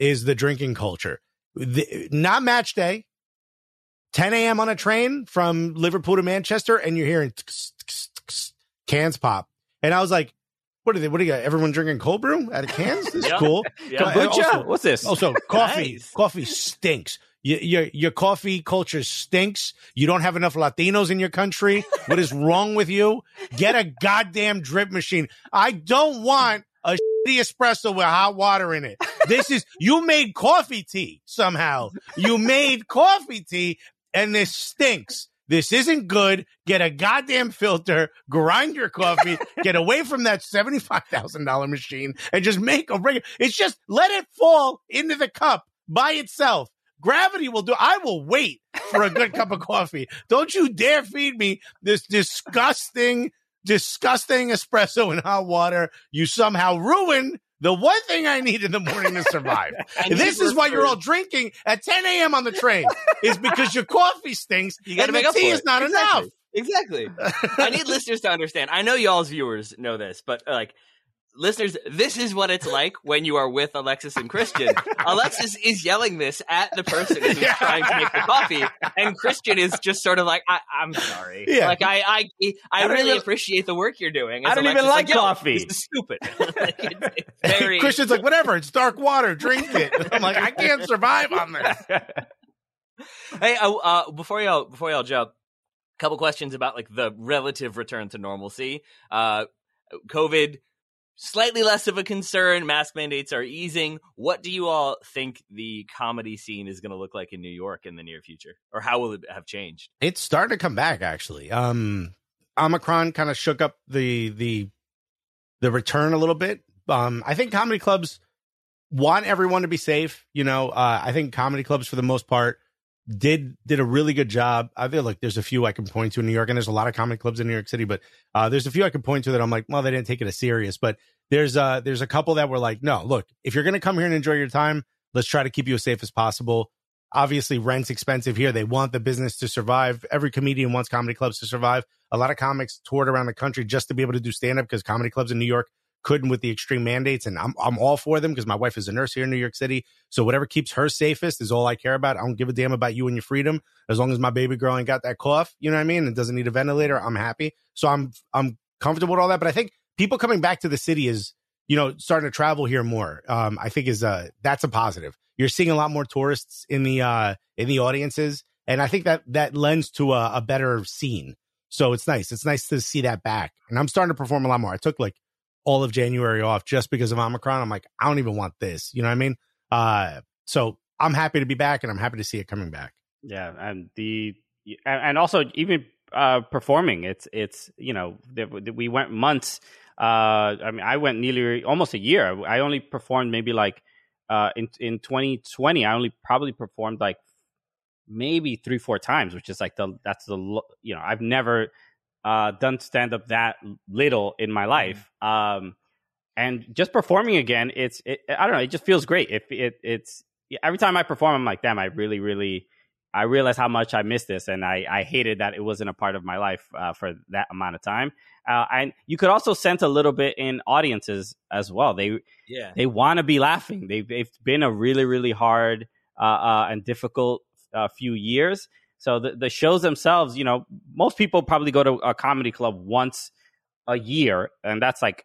is the drinking culture. The, not match day. 10 a.m. on a train from Liverpool to Manchester, and you're hearing cans pop. And I was like, what are they? What do you got? Everyone drinking cold brew out of cans? This is Yeah. cool. <laughs> Yeah. Uh, Kombucha? also- What's this? Also, coffee. Nice. Coffee stinks. Your, your your coffee culture stinks. You don't have enough Latinos in your country. What is wrong with you? Get a goddamn drip machine. I don't want a shitty espresso with hot water in it. This is you made coffee tea somehow. You made coffee tea, and this stinks. This isn't good. Get a goddamn filter, grind your coffee, <laughs> get away from that $75,000 machine and just make a regular. It's just let it fall into the cup by itself. Gravity will do. I will wait for a good cup of coffee. Don't you dare feed me this disgusting, disgusting espresso in hot water. You somehow ruin the one thing I need in the morning to survive. <laughs> This is why you're all drinking at 10 a.m. on the train. is because your coffee stinks You gotta and make up tea for is not Exactly. enough. Exactly. I need <laughs> listeners to understand. I know y'all's viewers know this, but like listeners, this is what it's like when you are with Alexis and Christian. <laughs> Alexis is yelling this at the person who's Yeah. trying to make the coffee, and Christian is just sort of like, I, "I'm sorry." Yeah. Like I, I, I, I really even- appreciate the work you're doing. I don't even Alexis, like "Yo, coffee." This is stupid. <laughs> like, it's, it's <laughs> very Christian's like, whatever, it's dark water, drink it. I'm like, I can't survive on this. Hey, uh, uh, before y'all before y'all jump, a couple questions about like the relative return to normalcy. Uh, COVID, slightly less of a concern. Mask mandates are easing. What do you all think the comedy scene is going to look like in New York in the near future, or how will it have changed? It's starting to come back actually. Um Omicron kind of shook up the the the return a little bit. Um I think comedy clubs want everyone to be safe, you know. Uh I think comedy clubs for the most part did did a really good job. I feel like there's a few I can point to in New York and there's a lot of comedy clubs in New York City, but uh there's a few I can point to that I'm like, well, they didn't take it as serious, but there's uh there's a couple that were like, no, look, if you're to come here and enjoy your time, let's try to keep you as safe as possible obviously rent's expensive here. They want the business to survive. Every comedian wants comedy clubs to survive. A lot of comics toured around the country just to be able to do stand up because comedy clubs in New York couldn't with the extreme mandates. And I'm, I'm all for them because my wife is a nurse here in New York City. So whatever keeps her safest is all I care about. I don't give a damn about you and your freedom. As long as my baby girl ain't got that cough, you know what I mean? And doesn't need a ventilator, I'm happy. So I'm, I'm comfortable with all that. But I think people coming back to the city is, you know, starting to travel here more. Um, I think is, uh, that's a positive you're seeing a lot more tourists in the uh in the audiences and i think that that lends to a, a better scene so it's nice it's nice to see that back and i'm starting to perform a lot more i took like all of january off just because of omicron i'm like i don't even want this you know what i mean uh so i'm happy to be back and i'm happy to see it coming back Yeah, and the and also even uh, performing, it's it's you know we went months. Uh, I mean, I went nearly almost a year. I only performed maybe like uh, in in 2020. I only probably performed like maybe three four times, which is like the that's the you know I've never uh, done stand up that little in my life. Um, and just performing again, it's it, I don't know, it just feels great. If it, it's every time I perform, I'm like, damn, I really really I realize how much I missed this, and I, I hated that it wasn't a part of my life uh, for that amount of time. Uh, and you could also sense a little bit in audiences as well. They Yeah. they want to be laughing. They've it's been a really really hard uh, uh, and difficult uh, few years. So the the shows themselves, you know, most people probably go to a comedy club once a year, and that's like,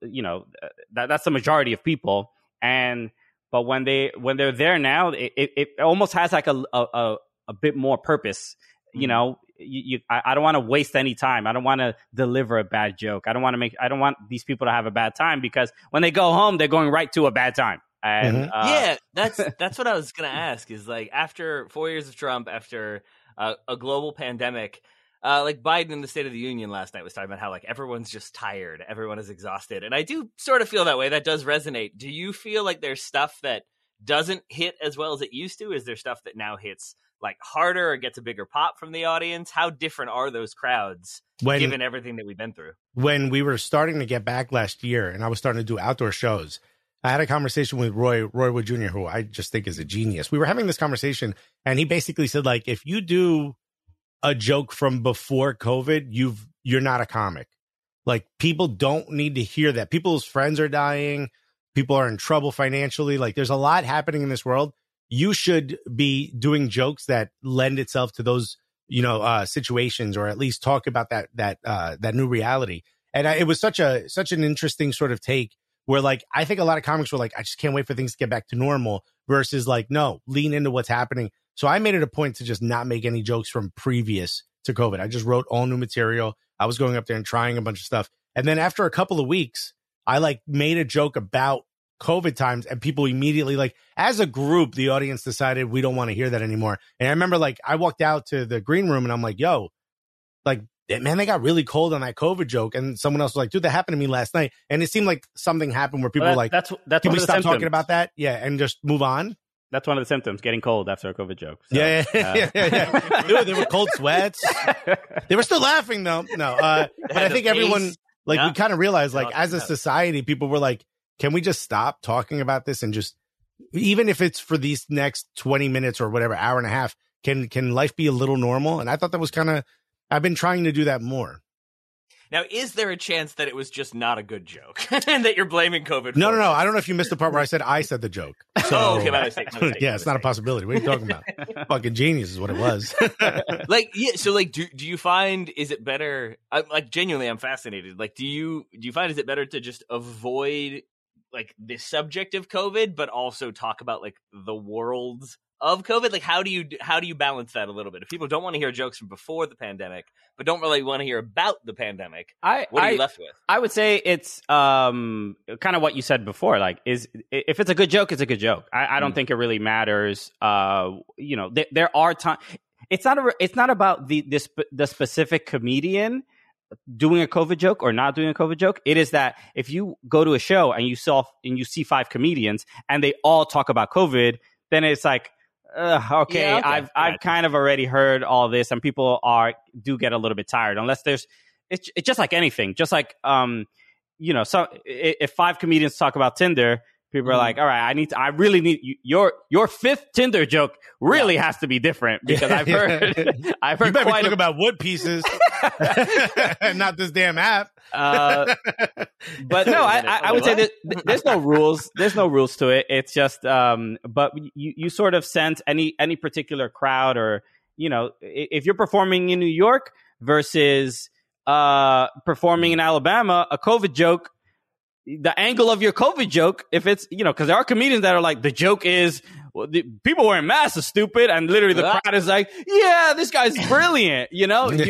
you know, that, that's the majority of people. And but when they when they're there now, it, it, it almost has like a, a, a bit more purpose. You Mhm. know, you, you I, I don't want to waste any time. I don't want to deliver a bad joke. I don't want to make. I don't want these people to have a bad time because when they go home, they're going right to a bad time. And Mhm. uh, yeah, that's <laughs> that's what I was gonna ask. Is like after four years of Trump, after uh, a global pandemic, uh, like Biden in the State of the Union last night was talking about how like everyone's just tired, everyone is exhausted, and I do sort of feel that way. That does resonate. Do you feel like there's stuff that doesn't hit as well as it used to? Is there stuff that now hits like harder or gets a bigger pop from the audience? How different are those crowds when given everything that we've been through? when we were starting to get back last year and I was starting to do outdoor shows, I had a conversation with Roy Roy Wood Jr., who I just think is a genius. We were having this conversation and he basically said, like, if you do a joke from before COVID, you've you're not a comic. Like people don't need to hear that. People's friends are dying, people are in trouble financially. Like there's a lot happening in this world. You should be doing jokes that lend itself to those, you know, uh situations or at least talk about that that uh that new reality and I, it was such a such an interesting sort of take where like i think a lot of comics were like i just can't wait for things to get back to normal versus like no lean into what's happening. So i made it a point to just not make any jokes from previous to covid. I just wrote all new material. I was going up there and trying a bunch of stuff. And then after a couple of weeks i like made a joke about covid times and people immediately like as a group the audience decided we don't want to hear that anymore. And i remember like i walked out to the green room and i'm like yo like man, they got really cold on that COVID joke. And someone else was like, dude, that happened to me last night. And it seemed like something happened where people Well, were like, that's that's can we stop symptoms. talking about that? Yeah. And just move on. That's one of the symptoms: getting cold after a COVID joke. So, yeah, yeah, uh, <laughs> yeah, yeah, yeah. Dude, they were cold sweats. <laughs> They were still laughing though. No, uh, but I think everyone, like, Yeah. we kind of realized, like, as a society, people were like, can we just stop talking about this and just, even if it's for these next 20 minutes or whatever, hour and a half, can, can life be a little normal? And I thought that was kind of, I've been trying to do that more. Now, is there a chance that it was just not a good joke <laughs> and that you're blaming COVID? No, for no, no. it? I don't know if you missed the part where I said I said the joke. So, <laughs> Oh, okay, my mistake, my mistake, <laughs> yeah, my it's not a possibility. What are you talking about? Fucking genius is what it was. like yeah so like do do you find is it better I, like genuinely i'm fascinated like do you do you find is it better to just avoid like the subject of covid but also talk about like the worlds of covid like how do you how do you balance that a little bit if people don't want to hear jokes from before the pandemic but don't really want to hear about the pandemic I, what are I, you left with I would say it's um kind of what you said before. Like, is if it's a good joke, it's a good joke. I, I don't Mm. think it really matters. Uh, you know, there, there are times. It's not a. It's not about the this the specific comedian doing a COVID joke or not doing a COVID joke. It is that if you go to a show and you saw and you see five comedians and they all talk about COVID, then it's like. Ugh, okay, Yeah, okay. I've I've kind of already heard all this, and people are do get a little bit tired unless there's it's it's just like anything. Just like um, you know, so if five comedians talk about Tinder, people are Mhm. like, all right, I need to, I really need you, your your fifth Tinder joke really has to be different because I've heard <laughs> <laughs> I've you heard better be quite talking a, about wood pieces, and <laughs> not this damn app. uh, but no, I, I, I would say that there's no rules. There's no rules to it. It's just, um, but you, you sort of sense any any particular crowd, or you know, if you're performing in New York versus uh, performing in Alabama, a COVID joke. The angle of your COVID joke, if it's you know, because there are comedians that are like the joke is well, the, people wearing masks are stupid, and literally the crowd is like, yeah, this guy's brilliant, you know. <laughs>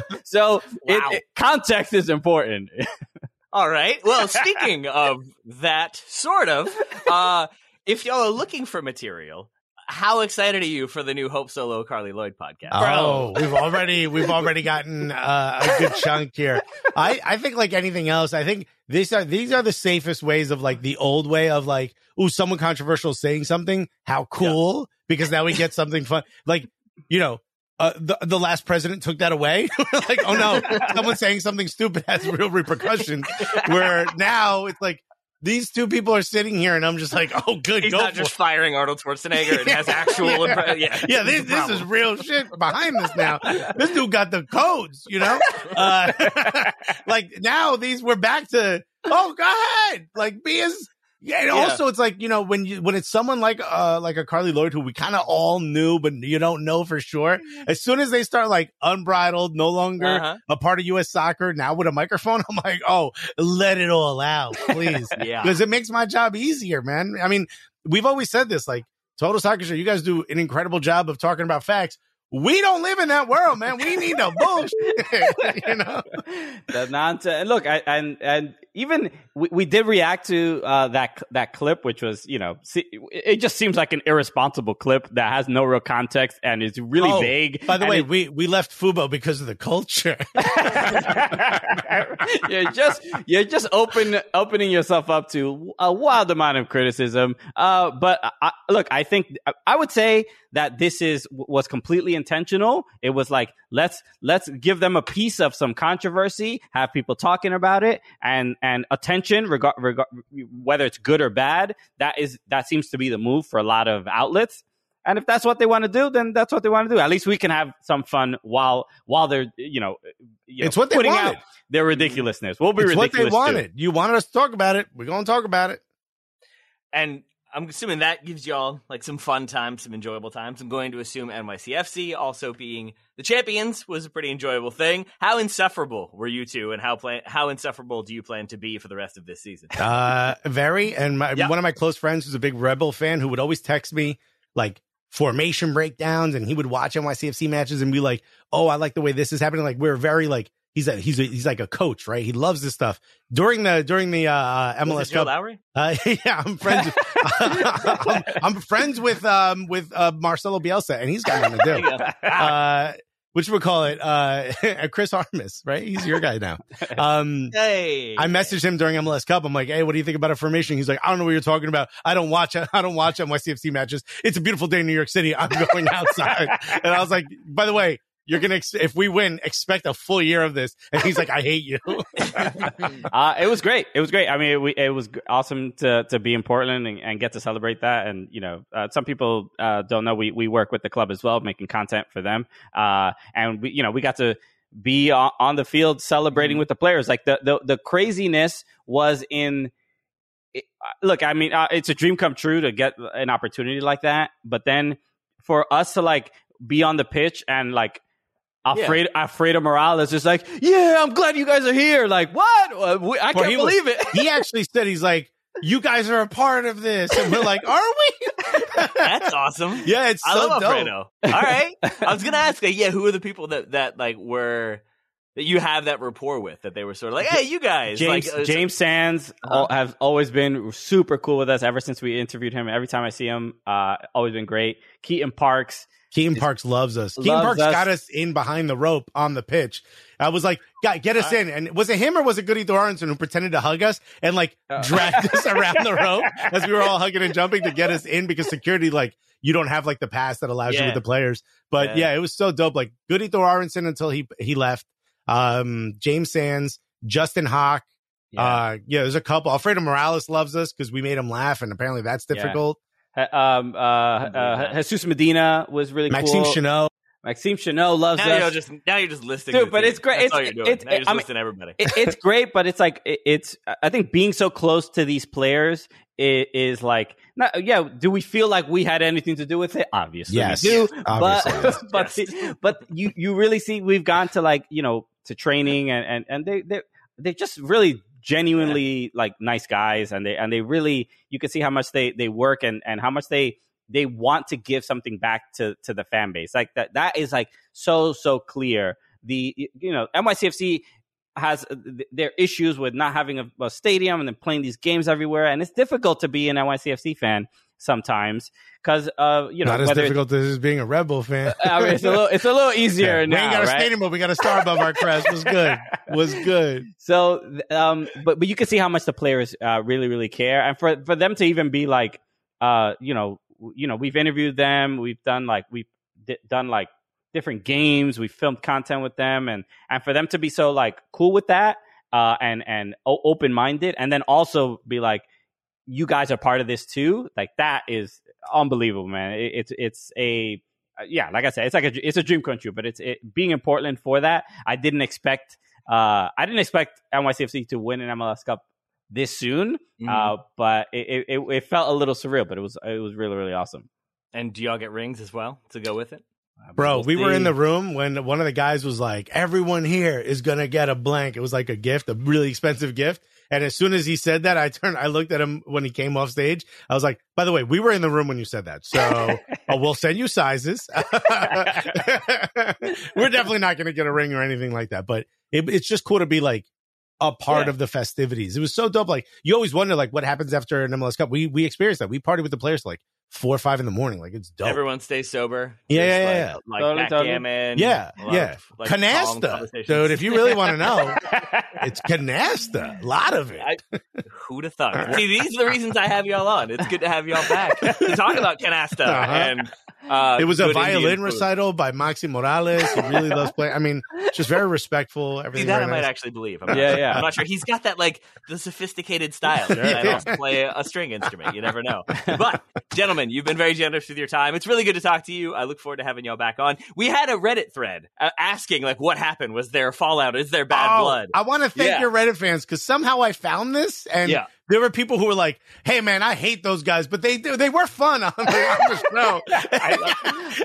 <laughs> So it, it- context is important. <laughs> All right. Well, speaking of that, sort of, uh, if y'all are looking for material, how excited are you for the new Hope Solo Carli Lloyd podcast? Oh, <laughs> we've already we've already gotten uh, a good chunk here. I I think like anything else, I think these are these are the safest ways of like the old way of like, ooh, someone controversial saying something. How cool! Because now we get something fun. Like you know, uh, the the last president took that away. <laughs> like, oh no, someone saying something stupid has real repercussions. Where now it's like these two people are sitting here, and I'm just like, oh, good, He's go not just it. firing Arnold Schwarzenegger. It has <laughs> actual. Yeah. impre- yeah, Yeah, this, this is real shit behind this now. This dude got the codes, you know? Uh, <laughs> like now these we're back to, oh, go ahead. Like be as, yeah. And Yeah. also it's like, you know, when you, when it's someone like, uh, like a Carli Lloyd who we kind of all knew, but you don't know for sure. As soon as they start like unbridled, no longer Uh-huh. a part of U.S. soccer, now with a microphone, <laughs> I'm like, oh, let it all out, please <laughs> Yeah. because it makes my job easier, man. I mean, we've always said this, like Total Soccer Show, you guys do an incredible job of talking about facts. We don't live in that world, man. We need the bullshit. <laughs> <laughs> you know, the nonsense. And look, I, and and even we, we did react to uh, that that clip, which was you know, see, it just seems like an irresponsible clip that has no real context and is really Oh, vague. By the and way, it- we we left Fubo because of the culture. <laughs> you're just you're just open opening yourself up to a wild amount of criticism. Uh, but I, look, I think I would say that this is was completely intentional. It was like let's let's give them a piece of some controversy, have people talking about it, and and attention, regard, regard whether it's good or bad. That is that seems to be the move for a lot of outlets. And if that's what they want to do, then that's what they want to do. At least we can have some fun while while they're you know, you It's know, what they putting wanted. out their ridiculousness. We'll be it's what they ridiculous. too. wanted. You wanted us to talk about it. We're going to talk about it. And I'm assuming that gives y'all like some fun times, some enjoyable times. I'm going to assume NYCFC also being the champions was a pretty enjoyable thing. How insufferable were you two, and how plan- how insufferable do you plan to be for the rest of this season? Uh, very. And my, Yeah. one of my close friends who's a big Rebel fan who would always text me like formation breakdowns and he would watch NYCFC matches and be like, oh, I like the way this is happening. Like we're very like, he's a, he's a, he's like a coach, right? He loves this stuff. During the, during the, uh, MLS Joe Cup, Lowry? Uh, <laughs> yeah, I'm friends. <laughs> I'm, I'm friends with um with uh, Marcelo Bielsa, and he's got nothing to do. <laughs> Uh, which we call it uh Chris Armas, right? He's your guy now. Um, Hey, I messaged him during MLS Cup. I'm like, hey, what do you think about a formation? He's like, I don't know what you're talking about. I don't watch. I don't watch NYCFC matches. It's a beautiful day in New York City. I'm going outside. and I was like, by the way. You're gonna ex- if we win, expect a full year of this. And he's like, I hate you. <laughs> uh, it was great. It was great. I mean, it, we, it was awesome to to be in Portland and, and get to celebrate that. And you know, uh, some people uh, don't know we we work with the club as well, making content for them. Uh, and we, you know, we got to be on, on the field celebrating with the players. Like the the, the craziness was in. it- uh, Look, I mean, uh, it's a dream come true to get an opportunity like that. But then for us to like be on the pitch and like Alfredo, Alfredo Morales is like, yeah, I'm glad you guys are here. Like, what? Uh, we- I Well, can't he was- believe it. he actually said he's like, you guys are a part of this, and we're like, are we? <laughs> that's awesome. yeah, it's I so love dope. Alfredo. All right, <laughs> I was gonna ask, like, yeah, who are the people that that like were that you have that rapport with? That they were sort of like, hey, you guys, James like, uh, James Sands Uh-huh. al- have always been super cool with us ever since we interviewed him. Every time I see him, uh, always been great. Keaton Parks, Keaton Parks loves us. Keaton Loves Parks us. got us in behind the rope on the pitch. I was like, "God, get us in!" And was it him or was it Gudi Thorarinsson who pretended to hug us and like Uh. dragged us <laughs> around the rope as we were all hugging and jumping to get us in because security, like, you don't have like the pass that allows you with the players. But Yeah. yeah. it was so dope. Like Gudi Thorarinsson until he he left. Um, James Sands, Justin Haak. Yeah. Uh, yeah, there's a couple. Alfredo Morales loves us because we made him laugh, and apparently that's difficult. uh, um, uh, uh. Jesus Medina was really Maxime cool. Chanot. Maxime Chanot loves now us. you're just now you're just listing, Dude, but team. it's great. That's It's- all you're doing. it's- now you're just I mean- everybody. it, it's <laughs> great, but it's like it, it's. I think being so close to these players is, is like, not, yeah. Do we feel like we had anything to do with it? Obviously, Yes. we do. Obviously, but <laughs> but Yes. <laughs> but you you really see we've gone to like you know to training and and and they they they're just really genuinely like nice guys and they and they really you can see how much they they work and and how much they they want to give something back to to the fan base. Like that that is like so so clear. The you know NYCFC has uh, their issues with not having a, a stadium and then playing these games everywhere and it's difficult to be an NYCFC fan sometimes because uh you know Not as difficult as being a Rebel fan. I mean, it's a little it's a little easier we now ain't got a right? stadium, but we got a star above our crest. Was good. Was good. <laughs> So, um, but but you can see how much the players uh, really really care, and for for them to even be like, uh, you know, you know, we've interviewed them, we've done like we've d- done like different games, we filmed content with them, and and for them to be so like cool with that, uh, and and o- open minded, and then also be like, you guys are part of this too, like that is unbelievable, man. It, it's it's a uh, yeah, like I said, it's like a it's a dream come true. But it's it, being in Portland for that. I didn't expect. Uh, I didn't expect NYCFC to win an MLS Cup this soon. Mhm. Uh, but it, it it felt a little surreal. But it was it was really really awesome. and do y'all get rings as well to go with it? Bro, We'll we were in the room when one of the guys was like, everyone here is going to get a blank. It was like a gift, a really expensive gift. And as soon as he said that, I turned, I looked at him when he came off stage. I was like, by the way, we were in the room when you said that. So <laughs> uh, we'll send you sizes. <laughs> we're definitely not going to get a ring or anything like that. But it, it's just cool to be like a part Yeah. of the festivities. It was so dope. Like you always wonder like what happens after an MLS Cup. We, we experienced that. We party with the players like four or five in the morning. Like it's dope. Everyone stays sober. Yeah, Just yeah, like, yeah. Like Totally, totally. backgammon. Yeah, a yeah. of, like, Canasta, dude. If you really want to know, <laughs> it's canasta. A lot of it. I- Who'd have thought? See, these are the reasons I have y'all on. It's good to have y'all back <laughs> to talk about canasta Uh-huh. and. Uh, it was a good Indian violin food. recital by Maxi Moralez. He really loves <laughs> playing. I mean, just very respectful. See, Everything. that I very might actually believe. I'm not, Yeah, sure. yeah. I'm not sure. He's got that like the sophisticated style. Sure. And also play a, a string instrument. You never know. But gentlemen, you've been very generous with your time. It's really good to talk to you. I look forward to having y'all back on. We had a Reddit thread uh, asking like, what happened? Was there fallout? Is there bad Oh, blood? I want to thank Yeah. your Reddit fans because somehow I found this and Yeah. There were people who were like, "Hey, man, I hate those guys, but they they were fun on the, on the show." I love,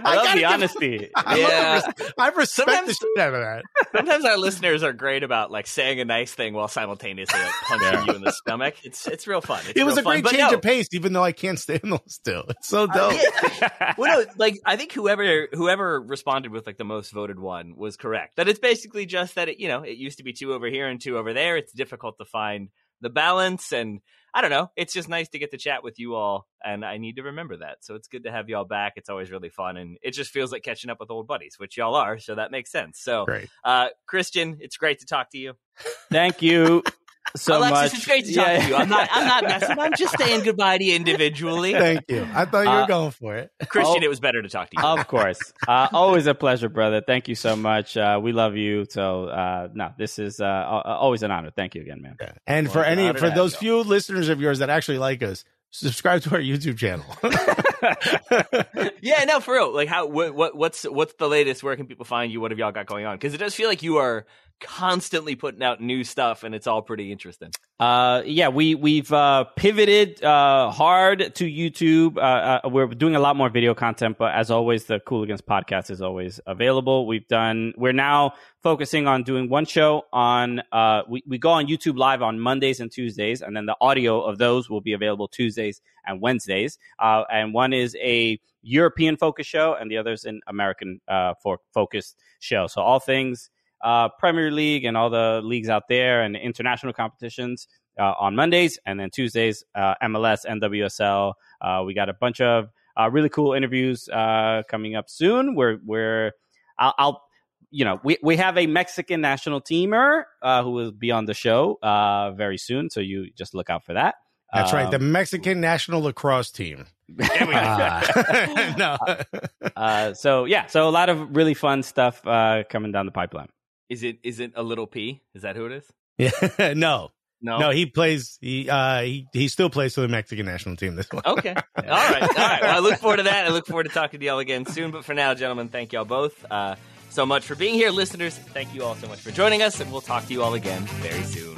I love <laughs> the give- honesty. <laughs> I, Yeah. love I respect Sometimes- the shit out of that. <laughs> Sometimes our listeners are great about like saying a nice thing while simultaneously like punching Yeah. you in the stomach. It's it's real fun. It's It was a fun. great change no, of pace, even though I can't stand those still. It's so Uh, dope. well, no, like I think whoever whoever responded with like the most voted one was correct. That it's basically just that it you know it used to be two over here and two over there. It's difficult to find the balance, and I don't know. It's just nice to get to chat with you all, and I need to remember that. So it's good to have y'all back. It's always really fun, and it just feels like catching up with old buddies, which y'all are. So that makes sense. So, Great. uh, Christian, it's great to talk to you. Thank you so Alexis, much. it's great to talk Yeah. to you. I'm not. I'm not messing. I'm just saying goodbye to you individually. Thank you. I thought you were Uh, going for it. Christian, Oh. it was better to talk to you. Of course. Uh, always a pleasure, brother. Thank you so much. Uh, we love you. So, uh, no, this is uh, always an honor. Thank you again, man. And Well, for an any for those y'all. few listeners of yours that actually like us, subscribe to our YouTube channel. <laughs> <laughs> yeah, no, for real. Like, how? What? what what's what's the latest? Where can people find you? What have y'all got going on? Because it does feel like you are constantly putting out new stuff, and it's all pretty interesting. Uh, yeah, we we've uh, pivoted uh, hard to YouTube. Uh, uh, we're doing a lot more video content, but as always, the Cooligans podcast is always available. We've done. We're now focusing on doing one show on. Uh, we we go on YouTube live on Mondays and Tuesdays, and then the audio of those will be available Tuesdays and Wednesdays. Uh, and one is a European focused show, and the other is an American uh, for focused show. So all things uh, Premier League and all the leagues out there and international competitions uh, on Mondays, and then Tuesdays uh, MLS, NWSL. Uh, we got a bunch of uh, really cool interviews uh, coming up soon. We're we're I'll. I'll you know, we, we have a Mexican national teamer uh, who will be on the show uh, very soon, so you just look out for that. That's right, the Um, Mexican national lacrosse team. there we go. Uh, <laughs> <laughs> no, uh, so yeah, so a lot of really fun stuff uh, coming down the pipeline. Is it is it a little P? Is that who it is? yeah, <laughs> no, No. no. He plays. He uh, he he still plays for the Mexican national team. This <laughs> one. Okay. All right. All right. Well, I look forward to that. I look forward to talking to y'all again soon. But for now, gentlemen, thank y'all both uh, so much for being here. Listeners, thank you all so much for joining us, and we'll talk to you all again very soon.